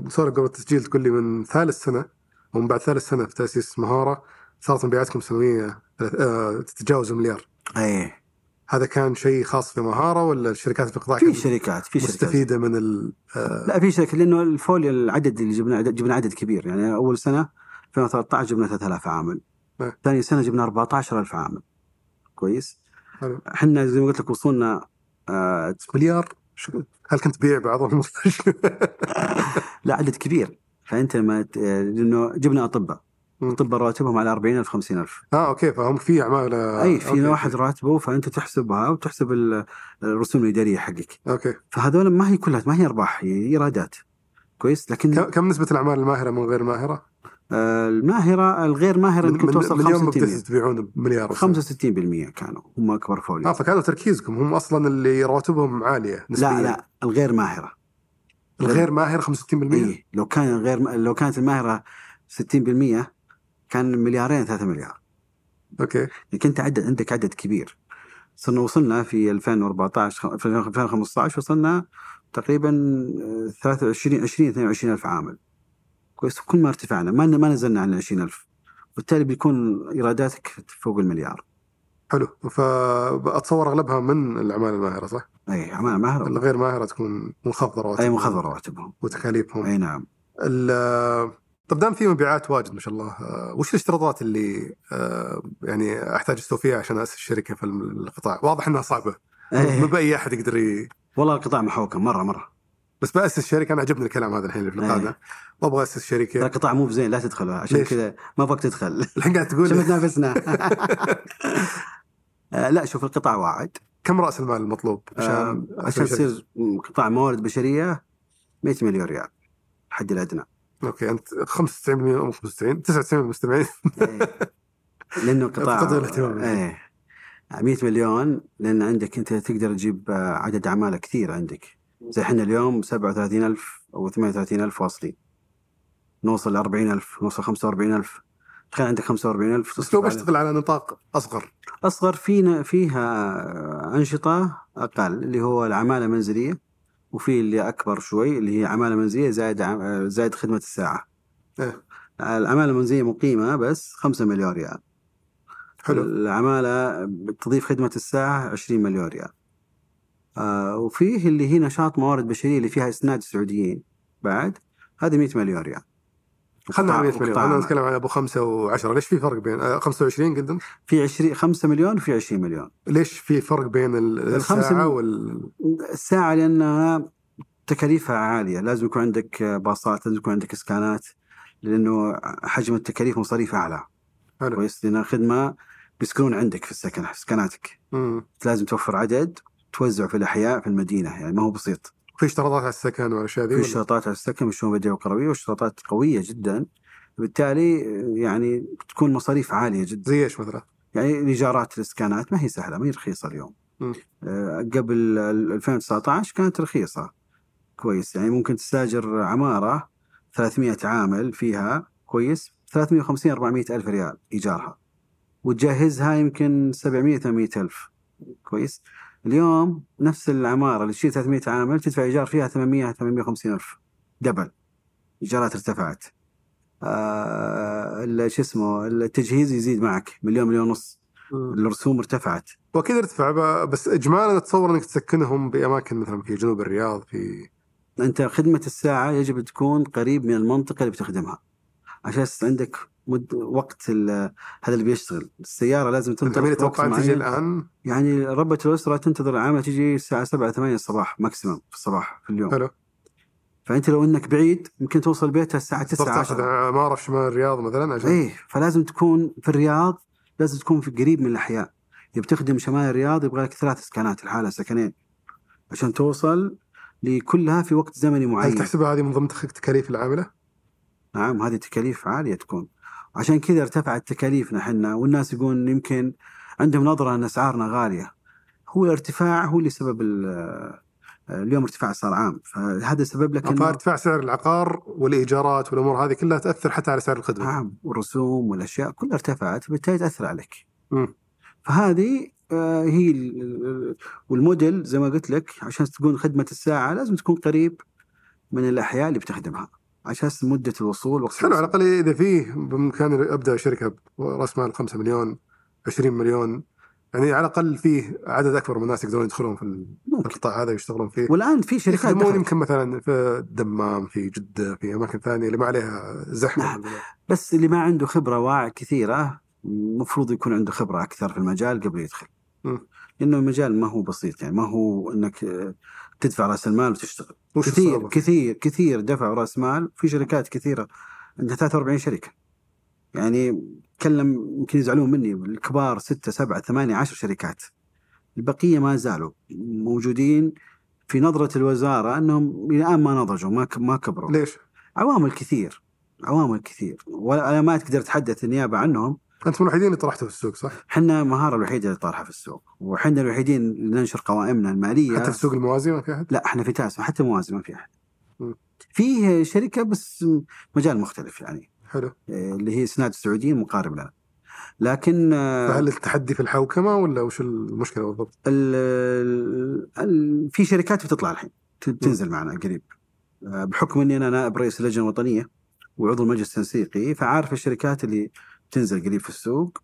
سوري قبل التسجيل تقول لي من ثالث سنة ومن بعد ثالث سنة في تأسيس مهارة صارت مبيعاتكم سنوية آه، تتجاوز المليار إيه. هذا كان شيء خاص في مهارة ولا الشركات في القطاع في شركات في شركات. مستفيدة من ال آه، لا في شركة لأنه الفوليو العدد اللي جبنا جبنا عدد كبير. يعني أول سنة 2013 جبنا 3000 عامل. نعم. ثاني سنة جبنا 14000 عامل. كويس. إحنا زي ما قلت لك وصلنا آه مليار؟ شو- هل كنت تبيع بعضهم لا عدد كبير. فأنت لما ت- لأنه جبنا أطباء. أطباء راتبهم على 40000 50000 آه أوكي فهم في عماله أي في أوكي. واحد راتبه فأنت تحسبها وتحسب ال- الرسوم الإدارية حقك. أوكي. فهذول ما هي كلها ما هي أرباح هي إيرادات. كويس؟ لكن كم كم نسبة الأعمال الماهرة من غير الماهره؟ الماهره الغير ماهرة يمكن توصل من يوم ما 65% بديتوا تبيعون بمليار وسنة. 65% كانوا. هم أكبر فوليو. آه فكانوا تركيزكم. هم أصلا اللي رواتبهم عالية نسبيا. لا لا الغير ماهرة. الغير ماهر 65% اي لو كان غير لو كانت الماهرة 60% كان مليارين 3 مليار. أوكي. لكن انت عدد عندك عدد كبير. صرنا وصلنا في 2014 في 2015 وصلنا تقريبا آه، 23 20 22 ألف عامل. كويس. كل ما ارتفعنا ما ما نزلنا عن 20 ألف. بالتالي بيكون إيراداتك فوق المليار. حلو. فاتصور أغلبها من الأعمال الماهرة صح؟ أي عمال ماهر الغير ماهرة تكون منخفضه رواتبهم. أي منخفض رواتبهم. وتكاليفهم. أي نعم. طب دام في مبيعات واجد ما شاء الله آه، وش الاشتراطات اللي آه، يعني أحتاج أستوفيها عشان أسس شركة في القطاع؟ واضح إنها صعبة. إيه. بأي أحد يقدر ي... والله القطاع محوكم مرة مرة. بس باسس شركة أنا عجبني الكلام هذا الحين اللي في اللقاء إيه. ده وابغى اسس ترى شركه القطاع مو بزين لا تدخل عشان؟ كذا ما أبغاك تدخل الحين قاعد تقول شوف تنافسنا آه، لا شوف القطاع واعد كم رأس المال المطلوب عشان آه، عشان شركة؟ تصير قطاع موارد بشرية 100 مليون ريال الحد الأدنى أوكي أنت 95% أو 95 99 المستمعين إيه. لأنه قطاع الاهتمام. إيه 100 مليون لأن عندك أنت تقدر تجيب آه، عدد عماله كثير عندك زي إحنا اليوم 37000 أو 38000 واصلين نوصل ل 40000 نوصل 45000 تخيل عندك 45000 بس لو. بشتغل على نطاق أصغر أصغر فينا فيها أنشطة أقل اللي هو العمالة المنزلية وفي اللي أكبر شوي اللي هي عمالة منزلية زائد عم- زائد خدمة الساعة. إيه. العمالة المنزلية مقيمة بس 5 مليون ريال. حلو العمالة تضيف خدمة الساعة 20 مليون ريال. آه وفيه اللي هي نشاط موارد بشرية اللي فيها إسناد سعوديين بعد؟ هذه 100 مليون ريال. خلنا على 100 قطاع- مليون أنا. نتكلم عن أبو خمسة و10 ليش في فرق بين آه، 25 قدم في 20 5 مليون وفي 20 مليون. ليش في فرق بين الساعة وال الساعة لأنها تكاليفها عالية. لازم يكون عندك باصات لازم يكون عندك إسكانات لأنه حجم التكاليف مصاريف حلو. كويس. لأن الخدمة بيسكنون عندك في السكن في إسكاناتك مم. لازم توفر عدد توزعه في الأحياء في المدينة يعني ما هو بسيط. في اشتراطات على السكن والأشياء ذي في؟ اشتراطات على السكن والشؤون المدنيه والقرويه واشتراطات قوية جدا. بالتالي يعني تكون مصاريف عالية جدا. زي إيش مثلا؟ يعني الإيجارات الإسكانات ما هي سهلة ما هي رخيصة اليوم. مم. آه، قبل ال- 2019 كانت رخيصة. كويس. يعني ممكن تستاجر عمارة 300 عامل فيها كويس 350 400 ألف ريال إيجارها. وتجهزها يمكن 700 800 ألف. كويس. اليوم نفس العمارة اللي تشيل 300 عامل تدفع إيجار فيها 800 850 ألف دبل. إيجارات ارتفعت. آه ال- شو اسمه التجهيز يزيد معك مليون مليون ونص. الرسوم ارتفعت. وأكيد ارتفع بس اجمالا أتصور إنك تسكنهم بأماكن مثلا في جنوب الرياض في أنت خدمة الساعة يجب تكون قريب من المنطقة اللي بتخدمها. عشان عندك مد وقت هذا اللي بيشتغل. السيارة لازم أنت تنتظر يتوقع أن تجي. الآن؟ يعني ربة الأسرة تنتظر العاملة تجي الساعة 7 8 الصباح ماكسيمم في الصباح في اليوم. حلو. فأنت لو أنك بعيد يمكن توصل بيتها الساعة صرت 9 تاخذ 10 عماره في شمال الرياض مثلا عشان إيه فلازم تكون في الرياض لازم تكون في قريب من الأحياء. إذا بتخدم شمال الرياض يبغى لك ثلاث سكنات الحالة سكنين. عشان توصل لكلها في وقت زمني هل معين. تحسبها هذه من ضمن تكاليف العاملة؟ نعم هذه تكاليف عالية تكون. عشان كذا ارتفعت تكاليفنا حنا والناس يقولون يمكن عندهم نظرة أن أسعارنا غالية هو الارتفاع هو اللي سبب ال- اليوم ارتفاع صار عام فهذا سبب لك إنه- فارتفاع سعر العقار والإيجارات والأمور هذه كلها تأثر حتى على سعر الخدمة. نعم والرسوم والأشياء كلها ارتفعت بالتالي تأثر عليك. مم. فهذه آه، هي ال- ال- والموديل زي ما قلت لك عشان تكون خدمة الساعة لازم تكون قريب من الأحياء اللي بتخدمها عشان مدة الوصول وقت حلو على. الأقل إذا فيه بإمكاني أبدأ شركة براس مال 5 مليون 20 مليون يعني على الأقل فيه عدد أكبر من الناس يقدرون يدخلون في القطاع هذا ويشتغلون فيه. والآن في شركات يخدمون. يمكن مثلا في الدمام في جدة في أماكن ثانية اللي ما عليها زحمة نعم. بس اللي ما عنده خبرة واع كثيرة المفروض يكون عنده خبرة أكثر في المجال قبل يدخل. مم. لأنه المجال ما هو بسيط يعني ما هو إنك تدفع رأس المال وتشتغل. وش كثير الصعوبة؟ كثير كثير دفعوا رأس مال في شركات كثيرة عندها 43 شركة يعني تكلم يمكن يزعلون مني الكبار 6 7 8 10 شركات البقية ما زالوا موجودين في نظرة الوزارة أنهم إلى الآن ما نضجوا ما ما كبروا ليش؟ عوامل كثير عوامل كثير وأنا ما تقدر تحدث النيابة عنهم أنتم الوحيدين اللي طرحتوا في السوق صح؟ إحنا مهارة الوحيدة اللي طارحه في السوق وحنا الوحيدين اللي ننشر قوائمنا المالية حتى في السوق الموازي ما في أحد؟ لا إحنا في تاسع حتى موازي ما في أحد. فيه شركة بس مجال مختلف يعني حلو آه، اللي هي سناد السعوديين مقارب لنا لكن آه، فهل التحدي في الحوكمة ولا وش المشكلة بالضبط؟ ال ال ال في شركات بتطلع الحين تنزل معنا قريب آه، بحكم إني أنا نائب رئيس اللجنه الوطنيه وعضو المجلس التنسيقي فعارف الشركات اللي تنزل قريب في السوق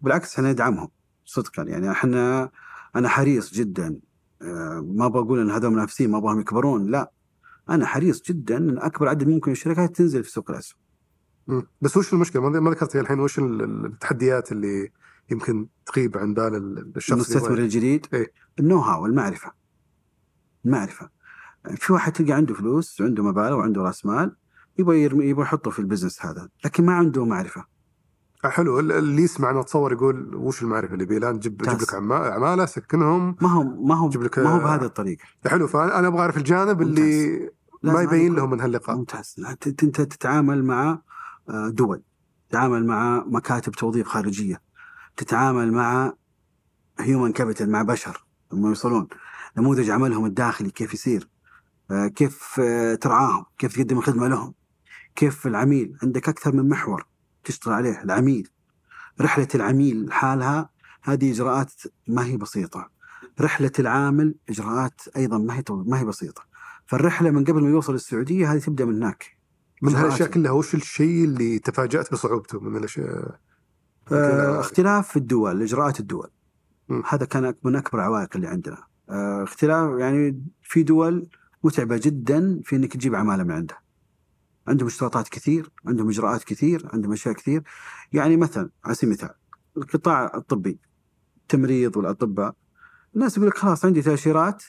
وبالعكس إحنا ندعمهم صدقا. يعني إحنا أنا حريص جدا آه، ما بقول إن هذول منافسين ما ابغاهم يكبرون لا. أنا حريص جدا إن أكبر عدد ممكن من الشركات تنزل في سوق الاسهم. بس وش المشكلة؟ ما ذكرت الحين وش ال- ال- التحديات اللي يمكن تغيب عن بال ال- الشخص المستثمر الجديد؟ إيه. ال know-how المعرفة. المعرفة. في واحد تلقى عنده فلوس وعنده مبالغ وعنده رأس مال يبغى يرمي يبغى يحطه في ال business هذا لكن ما عنده معرفة. حلو. ال- اللي يسمع أنا أتصور يقول وش المعرفة اللي يبي الان جيب جيب. لك عما- عمالة سكنهم ما هو ما هو جيب لك، ما هو آه، بهذه الطريقة. حلو. فانا أبغى أعرف الجانب اللي ما يبين لهم من هاللقاء ممتاز. أنت تتعامل مع آه، دول. تتعامل مع مكاتب توظيف خارجية. تتعامل مع هيومن كابيتال مع بشر لما يوصلون. نموذج عملهم الداخلي كيف يصير؟ آه، كيف آه، ترعاهم؟ كيف تقدم الخدمة لهم؟ كيف العميل؟ عندك أكثر من محور. تشتغل عليه العميل. رحلة العميل حالها هذه إجراءات ما هي بسيطة. رحلة العامل إجراءات أيضا ما هي ما هي بسيطة. فالرحلة من قبل ما يوصل السعودية هذه تبدأ من هناك. من إجراءات. هالاشياء كلها وش الشيء اللي تفاجأت بصعوبته من الأشياء؟ آه، اختلاف في الدول إجراءات الدول. مم. هذا كان من أكبر العوائق اللي عندنا. آه، اختلاف يعني في دول متعبة جدا في إنك تجيب عمالة من عندها عندهم اشتراطات كثير عندهم إجراءات كثير عندهم أشياء كثير. يعني مثلا على سبيل المثال القطاع الطبي التمريض والأطباء الناس يقول لك خلاص عندي تأشيرات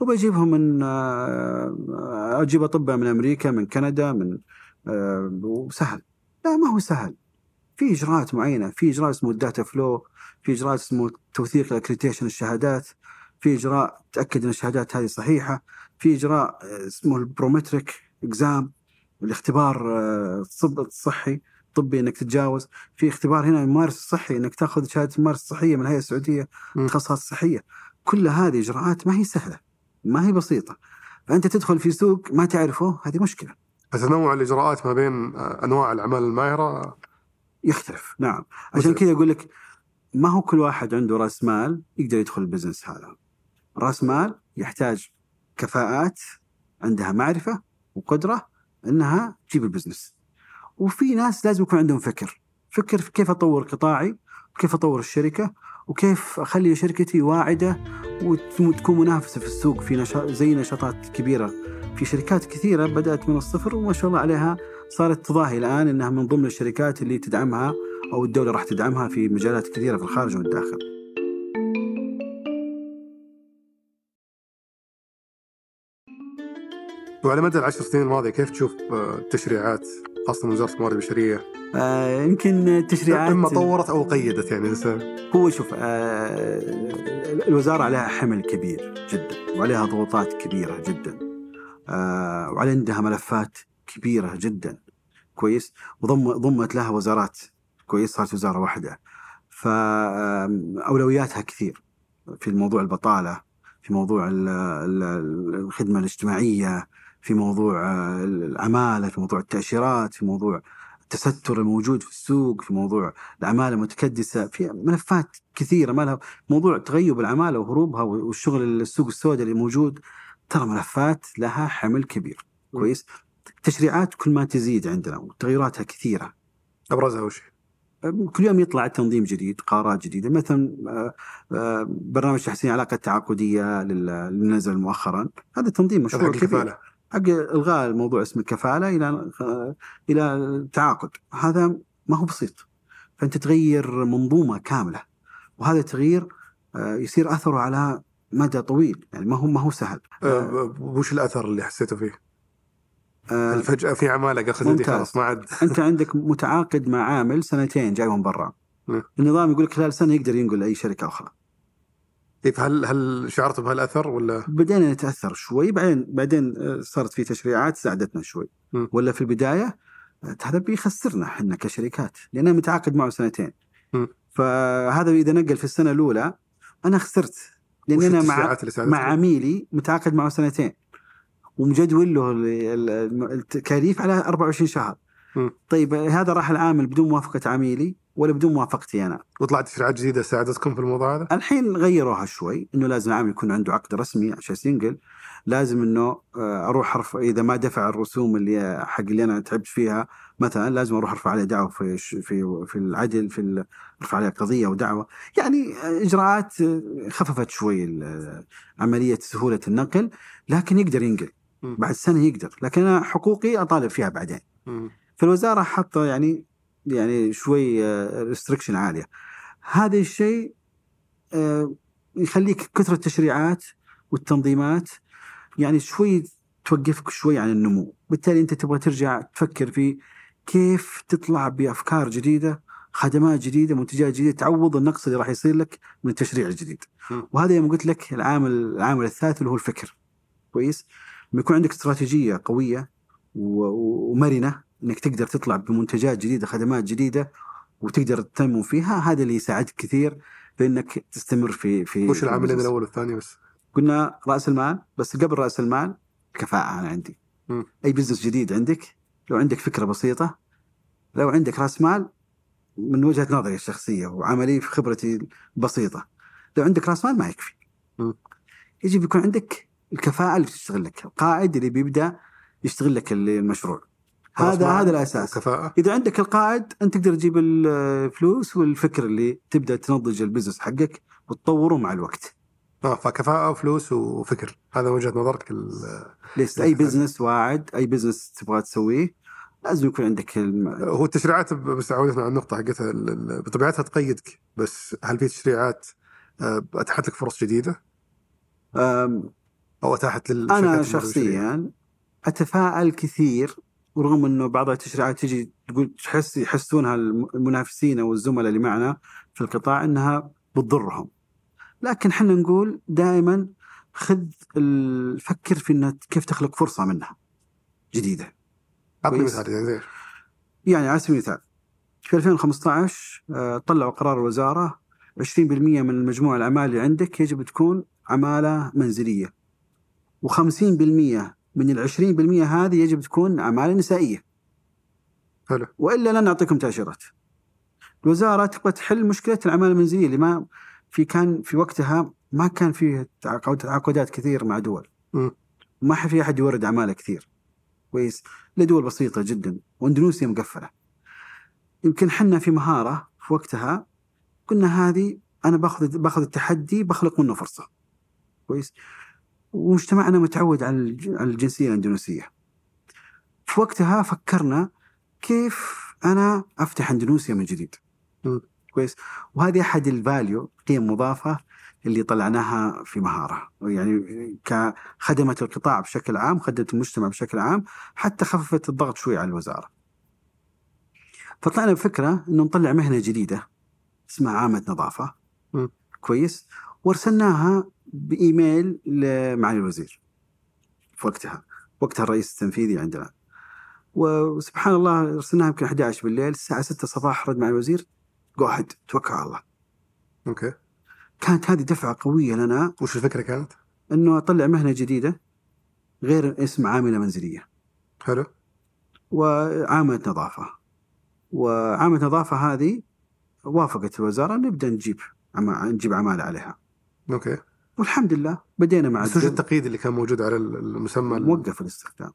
وبجيبهم من آه، أجيب أطباء من أمريكا من كندا من آه، وسهل. لا ما هو سهل. في إجراءات معينة في إجراء اسمه ال DataFlow في إجراء اسمه توثيق ال accreditation الشهادات في إجراء تأكد إن الشهادات هذه صحيحة في إجراء اسمه ال Prometric اكزام الاختبار آه، الصحي طبي إنك تتجاوز. في اختبار هنا الممارس الصحي إنك تأخذ شهادة الممارس الصحيه من الهيئة السعودية مم. للتخصصات الصحيه كل هذه إجراءات ما هي سهلة ما هي بسيطة. فأنت تدخل في سوق ما تعرفه هذه مشكلة. فتنوع الإجراءات ما بين آه، أنواع الأعمال الماهرة يختلف. نعم. عشان. كذا أقول لك ما هو كل واحد عنده رأس مال يقدر يدخل البزنس هذا. رأس مال يحتاج كفاءات عندها معرفة وقدرة إنها تجيب البزنس. وفي ناس لازم يكون عندهم فكر. فكر في كيف أطور قطاعي وكيف أطور الشركة وكيف أخلي شركتي واعدة وتكون منافسة في السوق. في نشاط زي نشاطات كبيرة. في شركات كثيرة بدأت من الصفر وما شاء الله عليها صارت تضاهي الآن إنها من ضمن الشركات اللي تدعمها أو الدولة راح تدعمها في مجالات كثيرة في الخارج والداخل. وعلى مدى العشر سنين الماضية كيف تشوف آه، التشريعات خاصة من وزارة الموارد البشرية؟ آه يمكن التشريعات إما طورت أو قيدت يعني لسه هو شوف آه الوزارة عليها حمل كبير جدا وعليها ضغوطات كبيرة جدا آه وعلى عندها ملفات كبيرة جدا كويس؟ وضم ضمت لها وزارات كويس صارت وزارة واحدة. فاولوياتها كثير في موضوع البطالة في موضوع ال- ال- الخدمة الاجتماعية في موضوع آه، العماله في موضوع التأشيرات في موضوع التستر الموجود في السوق في موضوع العماله المتكدسة في ملفات كثيرة ما لها موضوع تغيب العماله وهروبها والشغل السوق السوداء اللي موجود ترى ملفات لها حمل كبير. كويس؟ تشريعات كل ما تزيد عندنا وتغيراتها كثيرة. أبرزها وش؟ كل يوم يطلع تنظيم جديد قرارات جديدة. مثلا آه، آه، برنامج تحسين العلاقه التعاقديه لل- اللي نزل مؤخرا. هذا تنظيم مشروع كبير. حق إلغاء الموضوع اسم الكفاله إلى إلى التعاقد هذا ما هو بسيط. فأنت تغير منظومة كاملة وهذا التغيير آه، يصير أثره على مدى طويل. يعني ما هو ما هو سهل. آه، وش الأثر اللي حسيته فيه؟ آه، هل فجاه في خليني ممتاز. خلاص ما عاد. أنت عندك متعاقد مع عامل سنتين جاي من برا. نعم. النظام يقول لك خلال سنة يقدر ينقل لأي شركة أخرى. إيه، فهل هل شعرت بهالأثر ولا بدينا نتاثر شوي بعدين بعدين آه، صارت في تشريعات ساعدتنا شوي م. ولا في البداية آه، هذا بيخسرنا إحنا كشركات لأن أنا متعاقد معه سنتين م. فهذا إذا نقل في السنة الأولى أنا خسرت لأن أنا مع؟ مع عميلي متعاقد معه سنتين ومجدول له ال- ال- التكاليف على 24 شهر م. طيب هذا راح العامل بدون موافقة عميلي ولا بدون موافقتي أنا وطلعت تشريعات جديدة ساعدتكم في الموضوع هذا؟ الحين غيروها شوي إنه لازم العامل يكون عنده عقد رسمي عشان ينقل لازم إنه آه، أروح أرفع إذا ما دفع الرسوم اللي حق اللي أنا تعبت فيها مثلا لازم أروح أرفع عليه دعوة في في في العدل في أرفع عليه قضية ودعوة يعني إجراءات آه، خففت شوي عملية سهولة النقل لكن يقدر ينقل. بعد سنة يقدر لكن أنا حقوقي أطالب فيها بعدين. فالوزارة حاطة يعني يعني شوي ريستريكشن عالية. هذا الشيء آه، يخليك كثرة التشريعات والتنظيمات يعني شوي توقفك شوي عن النمو. بالتالي أنت تبغى ترجع تفكر في كيف تطلع بأفكار جديدة خدمات جديدة منتجات جديدة تعوض النقص اللي راح يصير لك من التشريع الجديد. وهذا يوم قلت لك العامل العامل الثالث اللي هو الفكر. كويس؟ لما يكون عندك استراتيجية قوية و- و- ومرنة. إنك تقدر تطلع بمنتجات جديدة خدمات جديدة وتقدر تنمو فيها هذا اللي يساعدك كثير في انك تستمر في في وش العاملين. الأول والثاني بس؟ قلنا رأس المال بس قبل رأس المال كفاءة أنا عندي مم. أي بزنس جديد عندك لو عندك فكرة بسيطة لو عندك رأس مال من وجهة نظري الشخصية وعملي في خبرتي بسيطه لو عندك رأس مال ما يكفي مم. يجب يكون عندك الكفاءة اللي تشتغل لك القائد اللي بيبدأ يشتغل لك المشروع هذا هذا الأساس. كفاءة. إذا عندك القائد أنت تقدر تجيب الفلوس والفكر اللي تبدأ تنضج البزنس حقك وتطوره مع الوقت. آه فكفاءة وفلوس وفكر. هذا وجهة نظرك ليش أي business واعد أي business تبغى تسويه لازم يكون عندك الم... هو التشريعات بس عودتنا على النقطة حقتها بطبيعتها تقيدك بس هل في تشريعات آه، أتاحت لك فرص جديدة؟ أو أتاحت للشركات أنا؟ شخصيا اتفائل كثير ورغم إنه بعض التشريعات تجي تقول تحس يحسونها الم- المنافسين أو الزملاء اللي معنا في القطاع إنها بتضرهم لكن إحنا نقول دائما خذ فكر في انك كيف تخلق فرصة منها جديدة أعطني. مثال يعني يعني على سبيل المثال في 2015 آه، طلعوا قرار الوزارة 20% من المجموع الاعمال اللي عندك يجب تكون عمالة منزلية و50% من ال 20% هذه يجب تكون عماله نسائية حلو وإلا لن نعطيكم تأشيرات. الوزارة تبغى تحل مشكلة العماله المنزلية اللي ما في كان في وقتها ما كان فيه تعاقد- تعاقدات كثير مع دول. مم. ما في أحد يورد عماله كثير. كويس؟ لدول بسيطة جدا وأندونيسيا مقفلة. يمكن حنا في مهارة في وقتها قلنا هذه أنا باخذ باخذ التحدي بخلق منه فرصة. كويس؟ ومجتمعنا متعود على الج- على الجنسية الإندونيسية. في وقتها فكرنا كيف أنا أفتح إندونيسيا من جديد. كويس؟ وهذه أحد الفاليو قيم مضافه اللي طلعناها في مهارة، يعني كخدمت القطاع بشكل عام، خدمت المجتمع بشكل عام، حتى خففت الضغط شوي على الوزارة. فطلعنا بفكرة إنه نطلع مهنة جديدة اسمها عامة نظافة. مم. كويس؟ وأرسلناها بإيميل لمعالي الوزير. في وقتها، وقتها الرئيس التنفيذي عندنا. وسبحان الله ارسلناها يمكن 11 بالليل الساعة 6 الصباح رد مع الوزير جو توكل على الله. أوكي. كانت هذه دفعة قوية لنا. وش الفكرة كانت؟ إنه أطلع مهنة جديدة غير اسم عاملة منزلية. حلو. وعامله نظافة. وعامله نظافة هذه وافقت الوزارة نبدأ نجيب عما نجيب عمالة عليها. okay. والحمد لله بدينا مع بس وش الدول. التقييد اللي كان موجود على المسمى ال- موقف الاستخدام.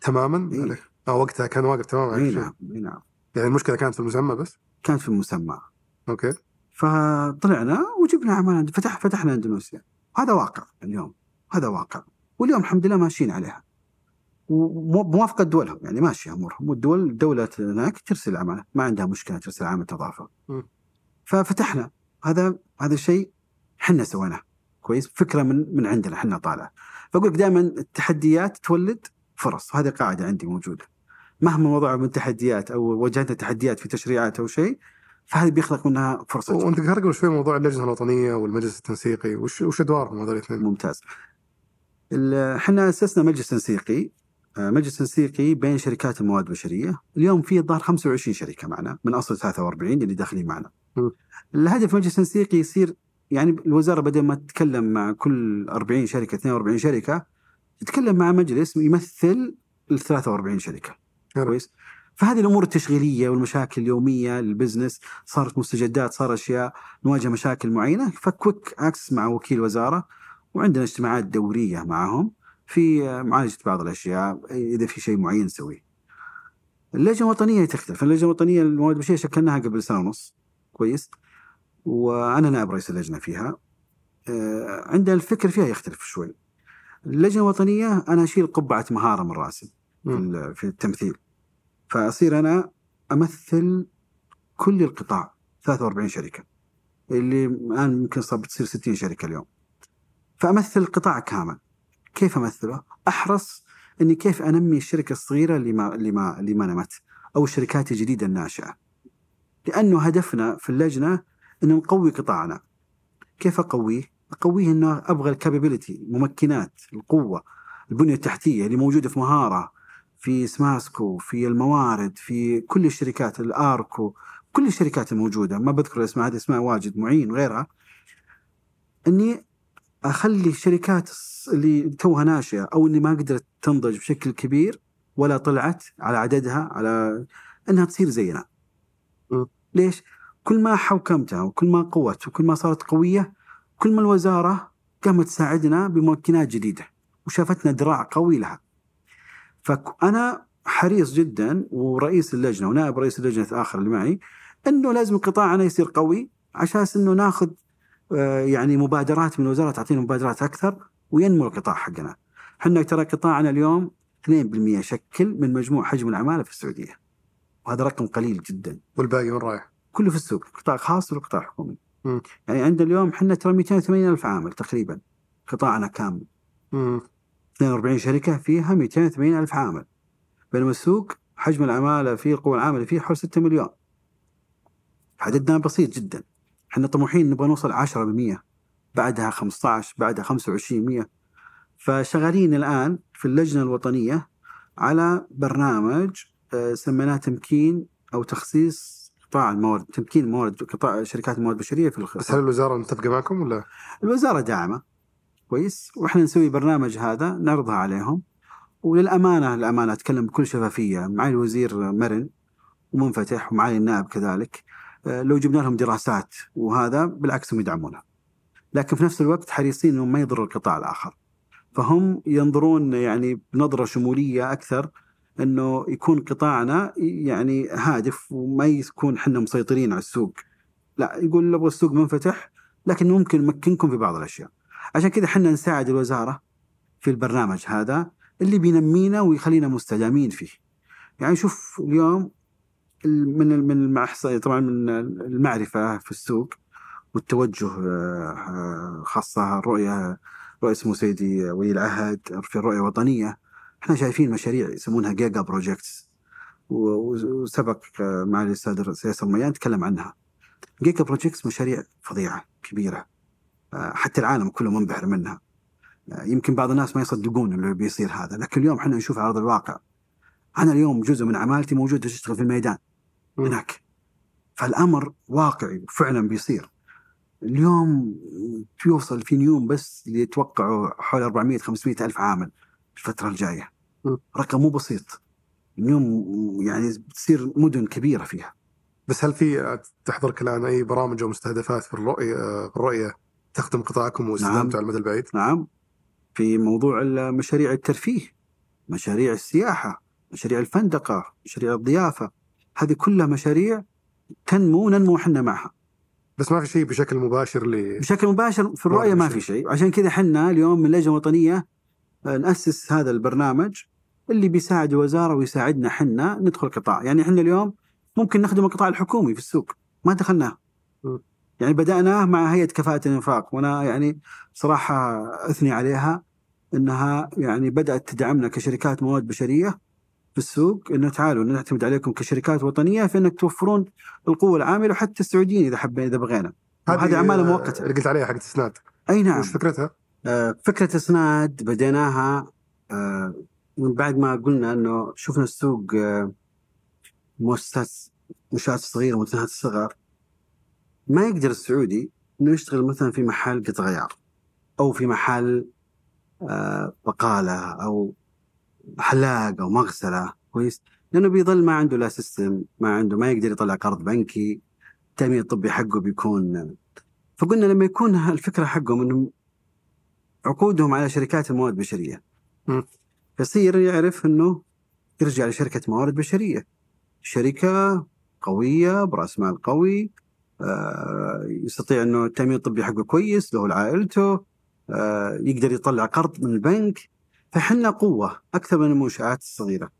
تماما؟ إيه. آه وقتها كان واقف تماما اي. نعم اي نعم. يعني المشكلة كانت في المسمى بس؟ كانت في المسمى. okay. فطلعنا وجبنا عمال فتح فتحنا أندونيسيا. هذا واقع اليوم هذا واقع. واليوم الحمد لله ماشيين عليها. وموافقة دولهم يعني ماشية أمورهم. والدول الدولة هناك ترسل عمالة ما عندها مشكلة ترسل نظافة م. ففتحنا. هذا هذا شيء إحنا سويناه. كويس فكرة من من عندنا إحنا طالعة فأقول لك دائما التحديات تولد فرص هذه قاعدة عندي موجودة مهما وضعوا من تحديات أو واجهتنا تحديات في تشريعات أو شيء فهذا بيخلق منها فرصة وأنت ذكرت قبل شوي موضوع اللجنة الوطنية والمجلس التنسيقي وش وش أدوارهم هذول الاثنين؟ ممتاز. إحنا أسسنا مجلس تنسيقي آه، مجلس تنسيقي بين شركات المواد البشرية، اليوم في الظاهر 25 شركة معنا من أصل 43 اللي داخلين معنا. م. الهدف مجلس تنسيقي يصير يعني الوزارة بدل ما تتكلم مع كل 40 شركة 42 شركة تتكلم مع مجلس يمثل ال 43 شركة. كويس؟ فهذه الأمور التشغيلية والمشاكل اليومية لل business صارت مستجدات صار أشياء نواجه مشاكل معينة ف quick access مع وكيل وزارة وعندنا اجتماعات دورية معهم في معالجة بعض الأشياء إذا في شيء معين نسويه. اللجنة الوطنية تختلف، اللجنة الوطنية للمواد البشرية شكلناها قبل سنة ونص كويس؟ وأنا نائب رئيس اللجنة فيها. آه، عندنا الفكر فيها يختلف شوي. اللجنة الوطنية أنا أشيل قبعة مهارة من رأسي في في التمثيل. فأصير أنا أمثل كل القطاع 43 شركة اللي الآن يمكن صار بتصير 60 شركة اليوم. فأمثل القطاع كامل. كيف أمثله؟ أحرص إني كيف أنمي الشركة الصغيرة اللي ما اللي ما اللي ما نمت أو الشركات الجديدة الناشئة. لأنه هدفنا في اللجنة ان نقوي قطاعنا. كيف أقويه؟ أقويه أنه أبغى الكابابيلتي، الممكنات، القوة، البنية التحتية اللي موجودة في مهارة، في سماسكو، في الموارد، في كل الشركات الآركو، كل الشركات الموجودة، ما بذكر الأسماء هذه أسماء واجد معين وغيرها. أني أخلي الشركات اللي توها ناشئة أو اللي ما قدرت تنضج بشكل كبير ولا طلعت على عددها على إنها تصير زينا. ليش؟ كل ما حوكمتها وكل ما قوت وكل ما صارت قوية كل ما الوزارة قامت تساعدنا بممكنات جديدة وشافتنا ذراع قوي لها. فأنا حريص جدا ورئيس اللجنة ونائب رئيس اللجنة الآخر اللي معي إنه لازم قطاعنا يصير قوي عشان إنه ناخذ آه، يعني مبادرات من الوزارة تعطينا مبادرات أكثر وينمو القطاع حقنا. إحنا ترى قطاعنا اليوم 2% يشكل من مجموع حجم العمالة في السعودية. وهذا رقم قليل جدا. والباقي وين رايح؟ كله في السوق، قطاع خاص والقطاع حكومي. مم. يعني عندنا اليوم إحنا ترى 280 ألف عامل تقريبا. قطاعنا كامل. مم. 42 شركة فيها 280 ألف عامل. بينما السوق حجم العمالة فيه القوى العامله فيه حول 6 مليون. عددنا بسيط جدا. إحنا طموحين نبغى نوصل 10% بعدها 15 بعدها 25 100 فشغالين الآن في اللجنة الوطنية على برنامج آه، سميناه تمكين أو تخصيص قطاع الموارد تمكين الموارد قطاع شركات الموارد البشرية في بس الخصوص هل الوزارة متفقة معكم ولا؟ الوزارة داعمة. كويس. وإحنا نسوي برنامج هذا نعرضها عليهم. وللأمانة الامانه أتكلم بكل شفافية معي الوزير مرن ومنفتح ومعي النائب كذلك. آه، لو جبنا لهم دراسات وهذا بالعكس هم يدعمونها. لكن في نفس الوقت حريصين إنهم ما يضروا القطاع الآخر. فهم ينظرون يعني بنظرة شمولية أكثر إنه يكون قطاعنا يعني هادف وما يكون إحنا مسيطرين على السوق. لا يقول نبغى السوق منفتح لكن ممكن نمكنكم في بعض الأشياء. عشان كذا إحنا نساعد الوزارة في البرنامج هذا اللي بينمينا ويخلينا مستدامين فيه. يعني شوف اليوم ال- من من طبعا من المعرفة في السوق والتوجه آه، خاصة رؤيه سمو سيدي ولي العهد في الرؤيه الوطنيه إحنا شايفين مشاريع يسمونها giga projects وسبق آه، معالي الأستاذ ياسر الرميان تكلم عنها. giga projects مشاريع فظيعة كبيرة آه، حتى العالم كله منبهر منها. آه، يمكن بعض الناس ما يصدقون اللي بيصير هذا لكن اليوم إحنا نشوف على أرض الواقع. أنا اليوم جزء من عمالتي موجود تشتغل في الميدان. هناك. فالأمر واقعي وفعلا بيصير. اليوم بيوصل في نيوم بس اللي يتوقعوا حول 400 500 ألف عامل. الفترة الجاية. رقم مو بسيط. نيوم يعني بتصير مدن كبيرة فيها. بس هل في تحضرك الآن أي برامج أو مستهدفات في الرؤية في الرؤية تخدم قطاعكم واستدامته نعم. على المدى البعيد؟ نعم. في موضوع مشاريع الترفيه مشاريع السياحة مشاريع الفندقة مشاريع الضيافة. هذه كلها مشاريع تنمو وننمو إحنا معها. بس ما في شيء بشكل مباشر ل بشكل مباشر في الرؤية ما في شيء. عشان كذا إحنا اليوم من اللجنة الوطنية نأسس هذا البرنامج اللي بيساعد الوزارة ويساعدنا إحنا ندخل القطاع يعني إحنا اليوم ممكن نخدم القطاع الحكومي في السوق ما دخلناه. يعني بدأناه مع هيئة كفاءة الإنفاق وأنا يعني صراحة أثني عليها أنها يعني بدأت تدعمنا كشركات مواد بشرية في السوق أنه تعالوا نعتمد عليكم كشركات وطنية في أنك توفرون القوة العاملة وحتى السعوديين إذا حبينا إذا بغينا. وهذه أعمال مؤقتة. اللي قلت عليها حقت اسناد أي نعم. وش فكرتها؟ آه، فكرة إسناد بديناها آه، من بعد ما قلنا أنه شفنا السوق آه، مؤسسات منشآت صغيرة ومنتهات الصغر ما يقدر السعودي أنه يشتغل مثلا في محل قطع غيار أو في محل بقالة أو حلاق أو مغسلة كويس؟ لأنه بيظل ما عنده لا سيستم ما عنده ما يقدر يطلع قرض بنكي. التأمين الطبي حقه بيكون فقلنا لما يكون الفكرة حقهم أنهم عقودهم على شركات المواد البشرية. م. يصير يعرف إنه يرجع لشركة موارد بشرية. شركة قوية برأس مال قوي آه، يستطيع إنه التأمين الطبي حقه كويس له لعائلته آه، يقدر يطلع قرض من البنك فحنا قوة أكثر من المنشآت الصغيرة.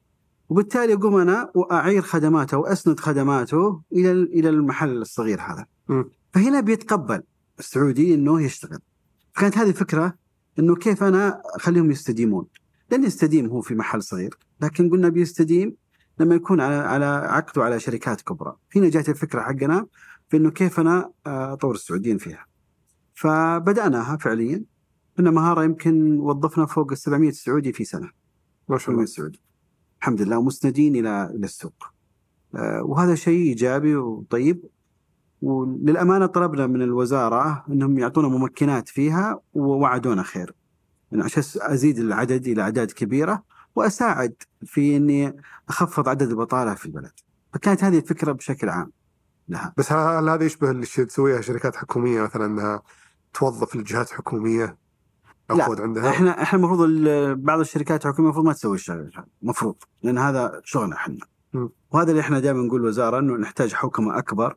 وبالتالي أقوم أنا وأعير خدماته وأسند خدماته إلى إلى المحل الصغير هذا. م. فهنا بيتقبل السعودي إنه يشتغل. كانت هذه الفكرة إنه كيف أنا أخليهم يستديمون. لن يستديم هو في محل صغير لكن قلنا بيستديم لما يكون على على عقده على شركات كبرى. هنا جات الفكرة حقنا في إنه كيف أنا آه، أطور السعوديين فيها. فبدأناها فعليا. ان مهارة يمكن وظفنا فوق ال 700 سعودي في سنة. ما شاء 700 الله سعودي الحمد لله ومسندين إلى إلى السوق. آه، وهذا شيء إيجابي وطيب. وللأمانة طلبنا من الوزارة إنهم يعطونا ممكنات فيها ووعدونا خير يعني عشان أزيد العدد إلى أعداد كبيرة وأساعد في إني أخفض عدد البطالة في البلد. فكانت هذه الفكرة بشكل عام لها. بس هل هذا يشبه اللي تسويها شركات حكومية مثلا إنها توظف الجهات حكوميه لا، عندها؟ إحنا إحنا المفروض ال- بعض الشركات الحكومية المفروض ما تسوي الشغل هذا، المفروض لأن هذا شغلنا إحنا. وهذا اللي إحنا دائما نقول الوزاره إنه نحتاج حوكمه أكبر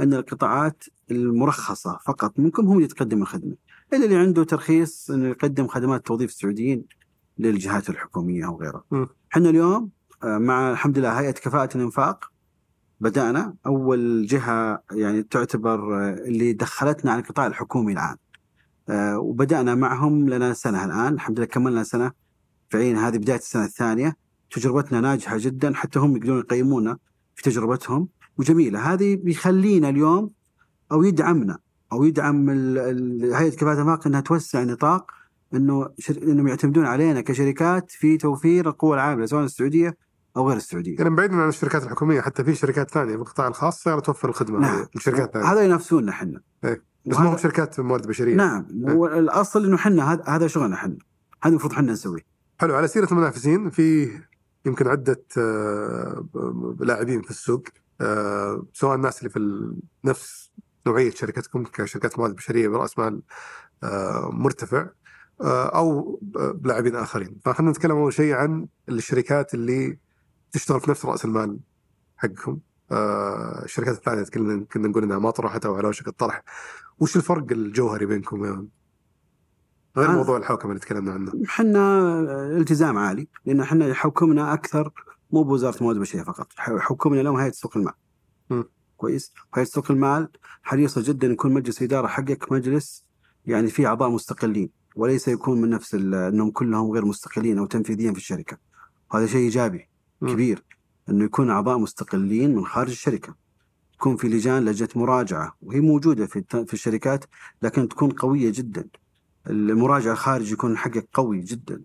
أن القطاعات المرخصة فقط منكم هم اللي تقدم الخدمة. إلا اللي عنده ترخيص انه يقدم خدمات توظيف السعوديين للجهات الحكومية أو غيرها. إحنا اليوم آه، مع الحمد لله هيئة كفاءة الإنفاق بدأنا أول جهة يعني تعتبر آه، اللي دخلتنا على القطاع الحكومي الان. آه، وبدأنا معهم لنا سنة الآن الحمد لله كملنا سنة فعليا هذه بداية السنة الثانية تجربتنا ناجحة جدا حتى هم يقدرون يقيمونا في تجربتهم وجميلة هذه بيخلينا اليوم أو يدعمنا أو يدعم هيئة كفاءه الانفاق إنها توسع نطاق إنه شر... إنهم يعتمدون علينا كشركات في توفير القوى العاملة سواء السعودية أو غير السعودية. يعني بعيدا عن الشركات الحكومية حتى في شركات ثانية في القطاع الخاص صارت توفر الخدمة نعم. للشركات الثانية هذا ينافسوننا إحنا. إيه. بس ما هم شركات موارد بشرية نعم هو الاصل إنه إحنا هذا شغلنا إحنا هذا المفروض إحنا نسويه. حلو على سيرة المنافسين في يمكن عدة آه، لاعبين في السوق سواء الناس اللي في نفس نوعية شركتكم كشركات موارد بشرية برأس مال آه، مرتفع آه، أو ب- لاعبين آخرين. فخلينا نتكلم أول شيء عن الشركات اللي تشتغل في نفس رأس المال حقكم. آه، الشركات الثانية كنا كنا نقول إنها ما طرحت أو على وشك الطرح. وش الفرق الجوهري بينكم يا غير آه. موضوع الحوكمة اللي تكلمنا عنه. إحنا التزام عالي لأن إحنا حكمنا أكثر مو بوزارة الموارد البشرية فقط حكمنا لهم هيئه سوق المال. م. كويس؟ هيئه سوق المال حريصة جدا يكون مجلس الاداره حقك مجلس يعني فيه أعضاء مستقلين وليس يكون من نفس إنهم كلهم غير مستقلين أو تنفيذيين في الشركة. هذا شيء إيجابي م. كبير إنه يكون أعضاء مستقلين من خارج الشركة. تكون في لجان لجنة مراجعة وهي موجودة في في الشركات لكن تكون قوية جدا. المراجعة الخارج يكون حقك قوي جدا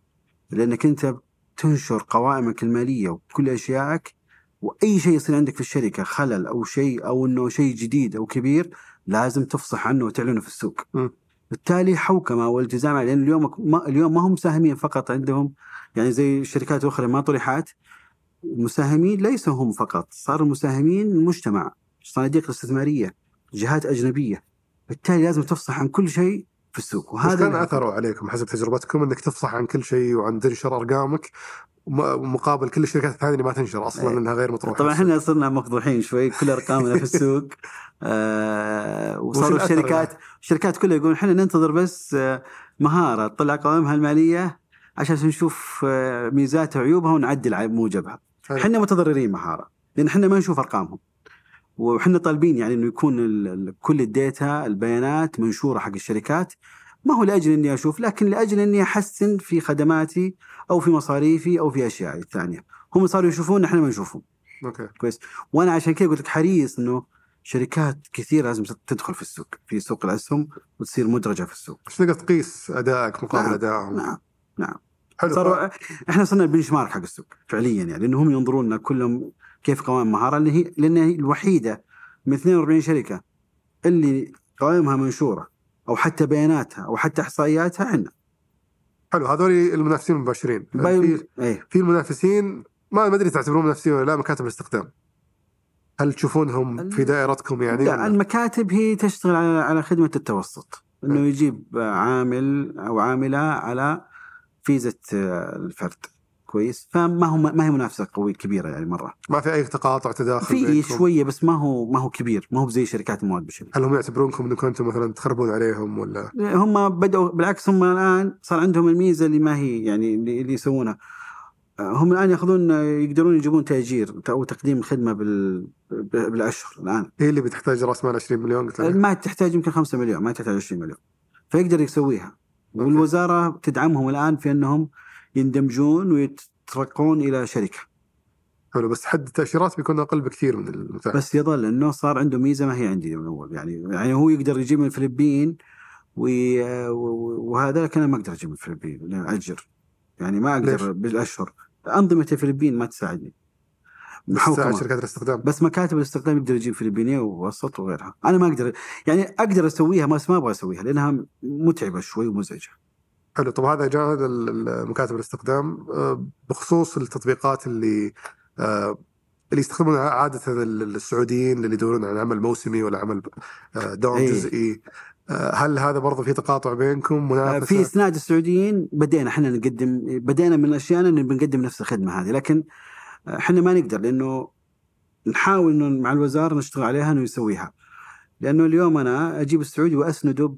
لأنك أنت تنشر قوائمك المالية وكل اشيائك وأي شيء يصير عندك في الشركة خلل أو شيء أو إنه شيء جديد أو كبير لازم تفصح عنه وتعلنه في السوق. م. بالتالي حوكمة والتزام لأن اليوم ما اليوم ما هم مساهمين فقط عندهم يعني زي الشركات الاخرى ما طرحت المساهمين ليسوا هم فقط صار المساهمين المجتمع صناديق الاستثمارية جهات أجنبية بالتالي لازم تفصح عن كل شيء في السوق بس كان أثره عليكم حسب تجربتكم إنك تفصح عن كل شيء وعن تنشر أرقامك مقابل كل الشركات الثانية اللي ما تنشر أصلا إيه. لانها غير مطروحة طبعا. إحنا صرنا مفضوحين شوي كل أرقامنا في السوق آه وصاروا وش الأثر الشركات الشركات كلها يقولون إحنا ننتظر بس آه مهارة تطلع قوائمها المالية عشان نشوف آه ميزاتها وعيوبها ونعدل على موجبها. إحنا متضررين مهارة لأن إحنا ما نشوف أرقامهم. وحنا طالبين يعني إنه يكون كل ال data البيانات منشورة حق الشركات ما هو لأجل إني أشوف لكن لأجل إني أحسن في خدماتي أو في مصاريفي أو في اشيائي الثانية. هم صاروا يشوفون إحنا ما نشوفهم. okay وأنا عشان كذا قلت لك حريص إنه شركات كثير لازم تدخل في السوق في سوق الاسهم وتصير مدرجة في السوق بس تقدر تقيس أدائك مقابل نعم. أدائهم نعم نعم حلو صاروا إحنا صرنا البنش مارك حق السوق فعليا يعني لأنه هم ينظرون لنا كلهم كيف قوائم مهارة اللي هي لأن هي الوحيدة من 42 شركة. اللي قوائمها منشورة أو حتى بياناتها أو حتى إحصائياتها عندنا. حلو هذول المنافسين المباشرين. في. إيه. في المنافسين ما ما أدري تعتبرون منافسين ولا لا مكاتب الاستخدام. هل تشوفونهم في دائرتكم يعني؟ لا؟ المكاتب هي تشتغل على على خدمة التوسط. إنه يجيب عامل أو عاملة على فيزة آه، الفرد. كويس فما هو ما هي منافسة قوية كبيرة يعني مرة. ما في أي تقاطع تداخل في؟ شوية بس ما هو ما هو كبير ما هو زي شركات المواد البشريه هل هم يعتبرونكم إنكم أنتم مثلا تخربون عليهم ولا؟ هم بدأوا بالعكس هم الآن صار عندهم الميزة اللي ما هي يعني اللي, يسوونها. هم الآن يأخذون يقدرون يجيبون تأجير أو تقديم خدمة بال بالأشهر الآن. هي اللي بتحتاج رأس مال 20 مليون قلت ما تحتاج يمكن 5 مليون ما تحتاج 20 مليون. فيقدر يسويها. والوزارة تدعمهم الآن في أنهم يندمجون ويترقون إلى شركة. حلو بس حد التاشيرات بيكون أقل بكثير من المتاح. بس يظل إنه صار عنده ميزة ما هي عندي من اول يعني يعني هو يقدر يجيب من الفلبين وهذا لكن أنا ما أقدر أجيب من الفلبين اجر يعني ما ليش؟ أقدر بالأشهر. أنظمة الفلبين ما تساعدني. محوكمة. شركات الاستخدام. بس مكاتب الاستخدام يقدر يجيب فلبينية ووسط وغيرها. أنا ما أقدر يعني أقدر أسويها بس ما أبغى أسويها لأنها متعبة شوي ومزعجة. حلو طب هذا جانب مكاتب الاستخدام آه، بخصوص التطبيقات اللي آه، اللي يستخدمونها عادة ال- السعوديين اللي يدورون عن عمل موسمي ولا عمل آه، دوام إيه. جزئي هل هذا برضه في تقاطع بينكم منافسة؟ في إسناد السعوديين بدينا إحنا نقدم بدينا من اشياءنا إن بنقدم نفس الخدمة هذه لكن إحنا ما نقدر لأنه نحاول إنه مع الوزارة نشتغل عليها إنه يسويها لأنه اليوم أنا أجيب السعودي وأسنده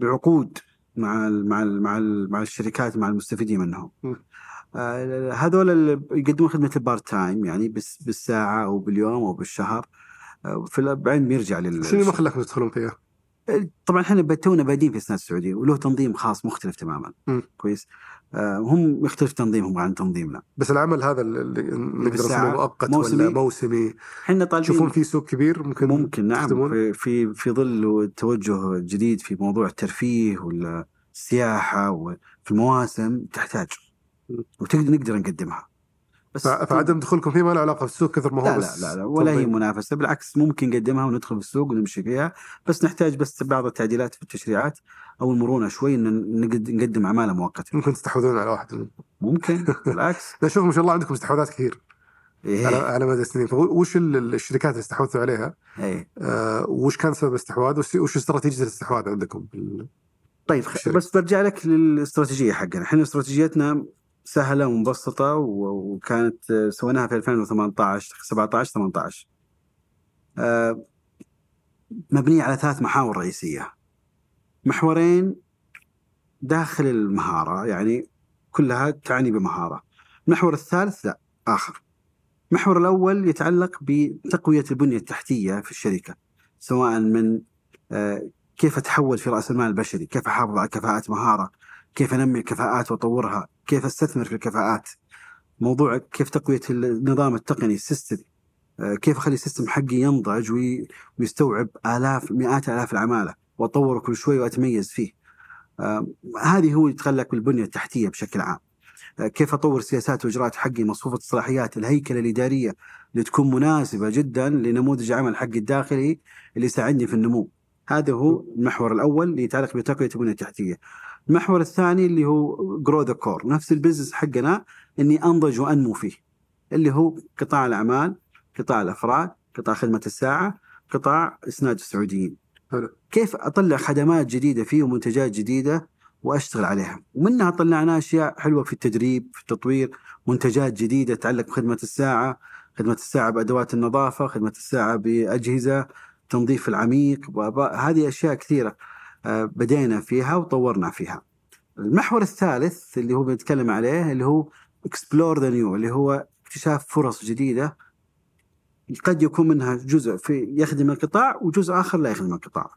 بعقود مع ال مع ال مع ال مع الشركات مع المستفيدين منهم م. آه، هذول اللي يقدمون خدمة ال part time يعني بس بالساعة أو باليوم أو بالشهر آه، في بعدين بيرجع لل اللي ما خلاكم تدخلون فيها؟ طبعا إحنا تونا بادين في السنة السعودية وله تنظيم خاص مختلف تماما مم. كويس آه هم يختلف تنظيمهم عن تنظيمنا بس العمل هذا اللي نقدر نسميه مؤقت موسمي. ولا موسمي إحنا طالبين تشوفون في سوق كبير ممكن ممكن نعم تخدمون؟ في في ظل توجه جديد في موضوع الترفيه ولا السياحه وفي المواسم تحتاج. وتقدر نقدر نقدمها بس فع- فعدم دخولكم فيه ما له علاقة بالسوق كثر ما هو لا لا بس لا, لا ولا هي. منافسة بالعكس ممكن نقدمها وندخل في السوق ونمشي فيها بس نحتاج بس بعض التعديلات في التشريعات أو المرونة شوي إن نقد- نقدم عماله مؤقته ممكن تستحوذون على واحد منهم. ممكن بالعكس لا شوف ما شاء الله عندكم استحواذات كثير إيه. على على مدى السنين فوش ال- الشركات اللي استحوذتوا عليها إيه. آه وش كان سبب الاستحواذ وش وش استراتيجية الاستحواذ عندكم طيب. بس برجع لك للاستراتيجية حقنا إحنا استراتيجيتنا سهلة ومبسطة وكانت آه، سويناها في 2018 17 18 آه، مبنية على ثلاث محاور رئيسية. محورين داخل المهارة يعني كلها تعني بمهارة. المحور الثالث لا آخر. المحور الأول يتعلق بتقوية البنية التحتية في الشركة سواء من آه، كيف أتحول في رأس المال البشري، كيف أحافظ على كفاءات مهارة، كيف أنمي الكفاءات وأطورها، كيف أستثمر في الكفاءات. موضوع كيف تقوية النظام التقني ال system آه، كيف أخلي ال system حقي ينضج وي- ويستوعب آلاف مئات آلاف العمالة وأطوره كل شوي وأتميز فيه. آه، هذه هو يتعلق بالبنية التحتية بشكل عام. آه، كيف أطور سياسات وإجراءات حقي مصفوفة الصلاحيات الهيكلة الإدارية اللي تكون مناسبة جدا لنموذج العمل حقي الداخلي اللي يساعدني في النمو. هذا هو المحور الأول اللي يتعلق بتقوية البنية التحتية. المحور الثاني اللي هو grow the core، نفس ال business حقنا إني أنضج وأنمو فيه. اللي هو قطاع الأعمال، قطاع الأفراد، قطاع خدمة الساعة، قطاع اسناد السعوديين. حلو. كيف أطلع خدمات جديدة فيه ومنتجات جديدة وأشتغل عليها، ومنها طلعنا أشياء حلوة في التدريب، في التطوير، منتجات جديدة تتعلق بخدمة الساعة، خدمة الساعة بأدوات النظافة، خدمة الساعة بأجهزة تنظيف العميق هذه أشياء كثيرة بدينا فيها وطورنا فيها. المحور الثالث اللي هو بنتكلم عليه اللي هو explore the new اللي هو اكتشاف فرص جديدة قد يكون منها جزء في يخدم القطاع وجزء آخر لا يخدم القطاع.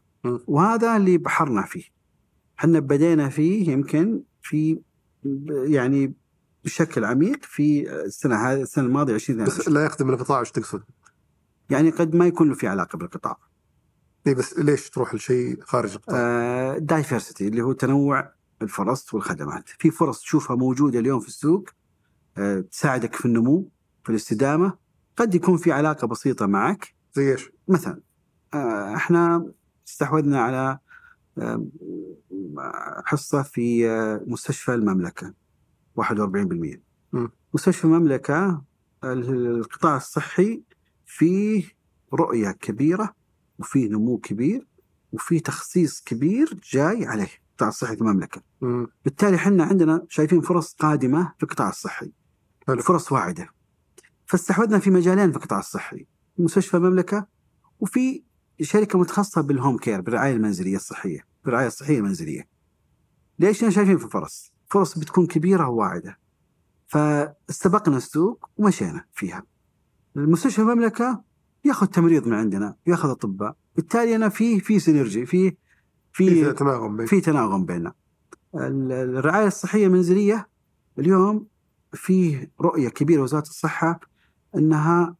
وهذا اللي بحرنا فيه. إحنا بدينا فيه يمكن في يعني بشكل عميق في السنة هذه السنة الماضية 2022 بس لا يخدم القطاع وش تقصد؟ يعني قد ما يكون له في علاقة بالقطاع. اي بس ليش تروح لشيء خارج القطاع؟ دايفرسيتي اللي هو تنوع الفرص والخدمات في فرص تشوفها موجودة اليوم في السوق آه، تساعدك في النمو في الاستدامة قد يكون في علاقة بسيطة معك زي إيش؟ مثلا آه، إحنا استحوذنا على آه، حصة في آه، مستشفى المملكة 41% م. مستشفى المملكة القطاع الصحي فيه رؤية كبيرة وفيه نمو كبير وفيه تخصيص كبير جاي عليه القطاع الصحي في المملكة. مم. بالتالي إحنا عندنا شايفين فرص قادمة في القطاع الصحي. حلو. فرص واعدة. فاستحوذنا في مجالين في القطاع الصحي. مستشفى المملكة وفي شركة متخصصة بالهوم كير بالرعاية المنزلية الصحية بالرعاية الصحية المنزلية. ليش إحنا شايفين في فرص؟ فرص بتكون كبيرة وواعدة. فاستبقنا السوق ومشينا فيها. المستشفى المملكة ياخذ تمريض من عندنا ياخذ أطباء بالتالي أنا في في سينرجي في في في تناغم بين في تناغم بيننا ال- الرعاية الصحية المنزليه اليوم فيه رؤية كبيرة وزارة الصحة إنها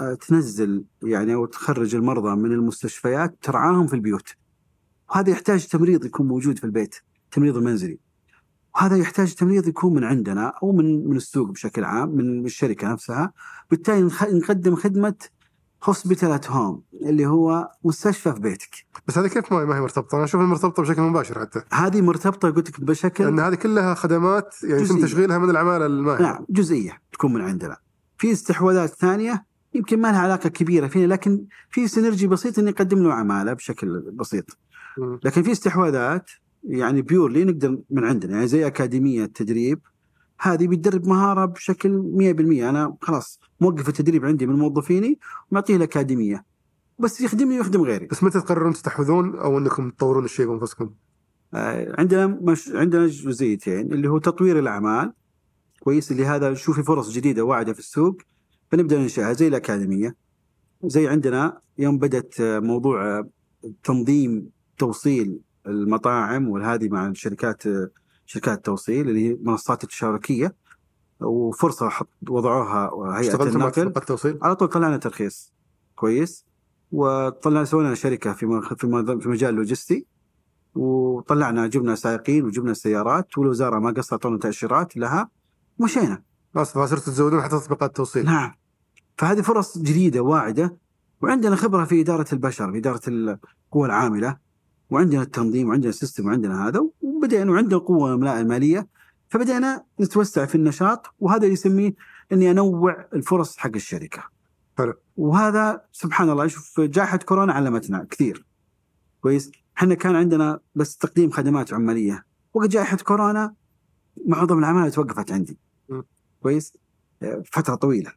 آه، تنزل يعني أو تخرج المرضى من المستشفيات ترعاهم في البيوت. وهذا يحتاج تمريض يكون موجود في البيت، تمريض المنزلي. وهذا يحتاج تمريض يكون من عندنا أو من من السوق بشكل عام من الشركة نفسها، بالتالي نقدم خدمة هوسبيتال ات هوم اللي هو مستشفى في بيتك. بس هذه كيف ما هي مرتبطة؟ أنا أشوف مرتبطة بشكل مباشر حتى هذه مرتبطة قلت لك بشكل لأن هذه كلها خدمات يعني يتم. تشغيلها من العمالة الماهره نعم جزئية تكون من عندنا. في استحواذات ثانية يمكن ما لها علاقة كبيرة فينا لكن في سينرجي بسيط إني أقدم له عمالة بشكل بسيط. لكن في استحواذات يعني بيورلي نقدر من عندنا يعني زي أكاديمية تدريب هذه بتدرب مهارة بشكل 100% أنا خلاص موقف التدريب عندي من موظفيني ومعطيه الأكاديمية. بس يخدمني ويخدم غيري. بس متى تقررون تستحوذون أو أنكم تطورون الشيء بأنفسكم؟ آه، عندنا مش عندنا جزئيتين اللي هو تطوير الأعمال. كويس اللي هذا نشوف فرص جديدة واعدة في السوق. فنبدأ ننشئها زي الأكاديمية. زي عندنا يوم بدأت آه، موضوع آه، تنظيم توصيل المطاعم وهذه مع الشركات شركات التوصيل اللي هي منصات التشاركية وفرصة حط وضعوها هيئة النقل. التوصيل؟ على طول طلعنا ترخيص كويس وطلعنا سوينا شركة في في مجال لوجستي وطلعنا جبنا سائقين وجبنا سيارات والوزارة ما قصرت تعطونا تأشيرات لها ومشينا. بس فصرتوا تزودون حتى تطبيقات التوصيل. نعم. فهذه فرص جديدة واعدة وعندنا خبرة في إدارة البشر في إدارة القوى العاملة. وعندنا التنظيم وعندنا السيستم وعندنا هذا وبدأنا وعندنا قوة مالية فبدأنا نتوسع في النشاط وهذا اللي يسميه إني أنوع الفرص حق الشركة. حلو. وهذا سبحان الله شوف جائحة كورونا علمتنا كثير. كويس؟ إحنا كان عندنا بس تقديم خدمات عمالية وقت جائحة كورونا معظم العمالة توقفت عندي. م. كويس؟ فترة طويلة.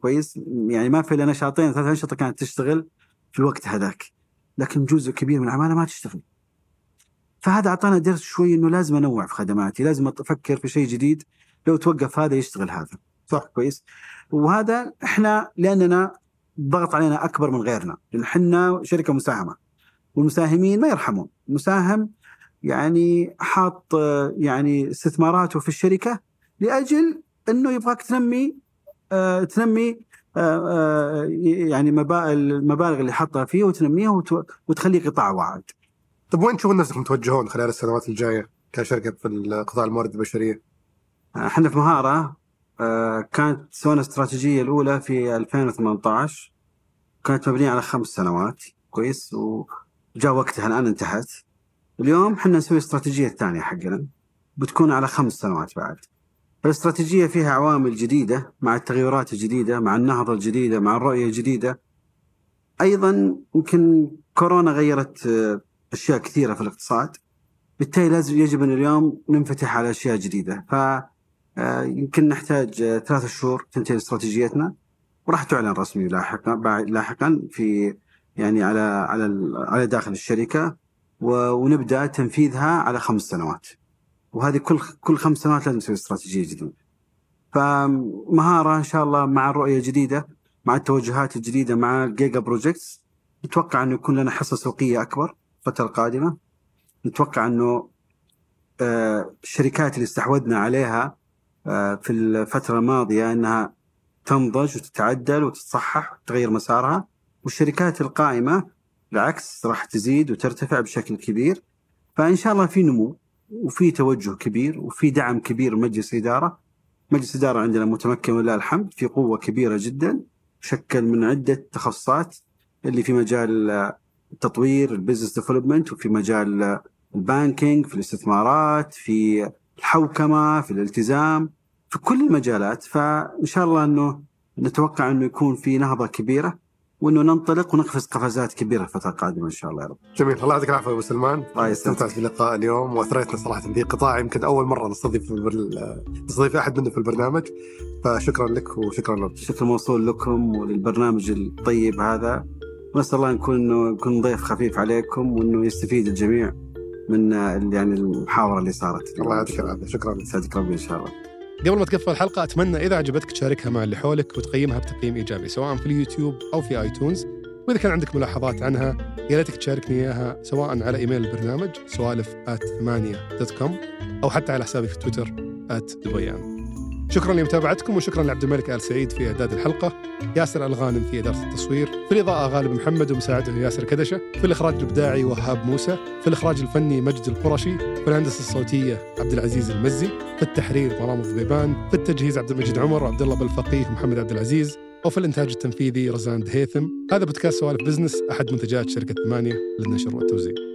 كويس؟ يعني ما في إلا نشاطين ثلاث أنشطة كانت تشتغل في الوقت هذاك. لكن جزء كبير من العمالة ما تشتغل. فهذا أعطانا درس شوي إنه لازم أنوع في خدماتي، لازم أفكر في شيء جديد لو توقف هذا يشتغل هذا. صح. كويس؟ وهذا إحنا لأننا ضغط علينا أكبر من غيرنا، لأن إحنا شركة مساهمة. والمساهمين ما يرحمون، المساهم يعني حاط يعني استثماراته في الشركة لأجل إنه يبغاك تنمي آه، تنمي يعني مبا- المبالغ اللي حطها فيه وتنميها وت- وتخليه قطاع واعد. طيب وين تشوفون نفسكم توجهون خلال السنوات الجاية كشركة في قطاع الموارد البشرية؟ إحنا في مهارة آه، كانت سوينا الاستراتيجيه الأولى في 2018 كانت مبنية على خمس سنوات. كويس. وجاء وقتها الآن انتهت. اليوم إحنا نسوي الاستراتيجيه الثانية حقنا. بتكون على خمس سنوات بعد. الاستراتيجية فيها عوامل جديدة مع التغيرات الجديدة مع النهضة الجديدة مع الرؤية الجديدة. أيضا يمكن كورونا غيرت آه، أشياء كثيرة في الاقتصاد. بالتالي لازم يجب أن اليوم ننفتح على أشياء جديدة. ف آه، يمكن نحتاج آه، ثلاثة شهور تنتهي استراتيجيتنا. وراح تعلن رسمي لاحقا لاحقا في يعني على على على داخل الشركة. ونبدأ تنفيذها على خمس سنوات. وهذه كل كل خمس سنوات لازم نسوي استراتيجية جديدة. فمهارة إن شاء الله مع الرؤية الجديدة مع التوجهات الجديدة مع ال giga projects نتوقع إنه يكون لنا حصه سوقية أكبر الفترة القادمة. نتوقع إنه آه، الشركات اللي استحوذنا عليها آه، في الفترة الماضية أنها تنضج وتتعدل وتتصحح وتغير مسارها. والشركات القائمة بالعكس راح تزيد وترتفع بشكل كبير. فإن شاء الله في نمو. وفي توجه كبير وفي دعم كبير مجلس إدارة مجلس إدارة عندنا متمكن ولله الحمد في قوة كبيرة جدا شكل من عدة تخصصات اللي في مجال التطوير ال business development وفي مجال البانكينج في الاستثمارات في الحوكمة في الالتزام في كل المجالات. فإن شاء الله إنه نتوقع إنه يكون في نهضة كبيرة وإنه ننطلق ونقفز قفزات كبيرة الفترة القادمة إن شاء الله يا رب. جميل الله يعطيك العافية أبو سلمان. استمتعت باللقاء اليوم وأثريتنا صراحة في قطاع يمكن أول مرة نستضيف نستضيف أحد منه في البرنامج فشكرا لك وشكرا لك الشكر موصول لكم وللبرنامج الطيب هذا ونسأل الله نكون إنه يكون ضيف خفيف عليكم وإنه يستفيد الجميع من يعني المحاورة اللي صارت. الله يعطيك العافية شكرا لك يسعدك ربي إن شاء الله. قبل ما تقفل الحلقة أتمنى إذا عجبتك تشاركها مع اللي حولك وتقيمها بتقييم إيجابي سواء في اليوتيوب أو في آيتونز. وإذا كان عندك ملاحظات عنها يا ريتك تشاركني إياها سواء على إيميل البرنامج سوالف كوم أو حتى على حسابي في تويتر دبيان شكرا لمتابعتكم وشكرا لعبد الملك آل سعيد في إعداد الحلقة. ياسر الغانم في إدارة التصوير. في الإضاءة غالب محمد ومساعده ياسر كدشة. في الإخراج الإبداعي وهاب موسى. في الإخراج الفني مجد القرشي. في الهندسة الصوتية عبد العزيز المزي. في التحرير مرام الضبيبان. في التجهيز عبد المجيد عمر وعبد الله بالفقيه ومحمد عبد العزيز. وفي الإنتاج التنفيذي رزان دهيثم هذا بودكاست سوالف بزنس أحد منتجات شركة ثمانية للنشر والتوزيع.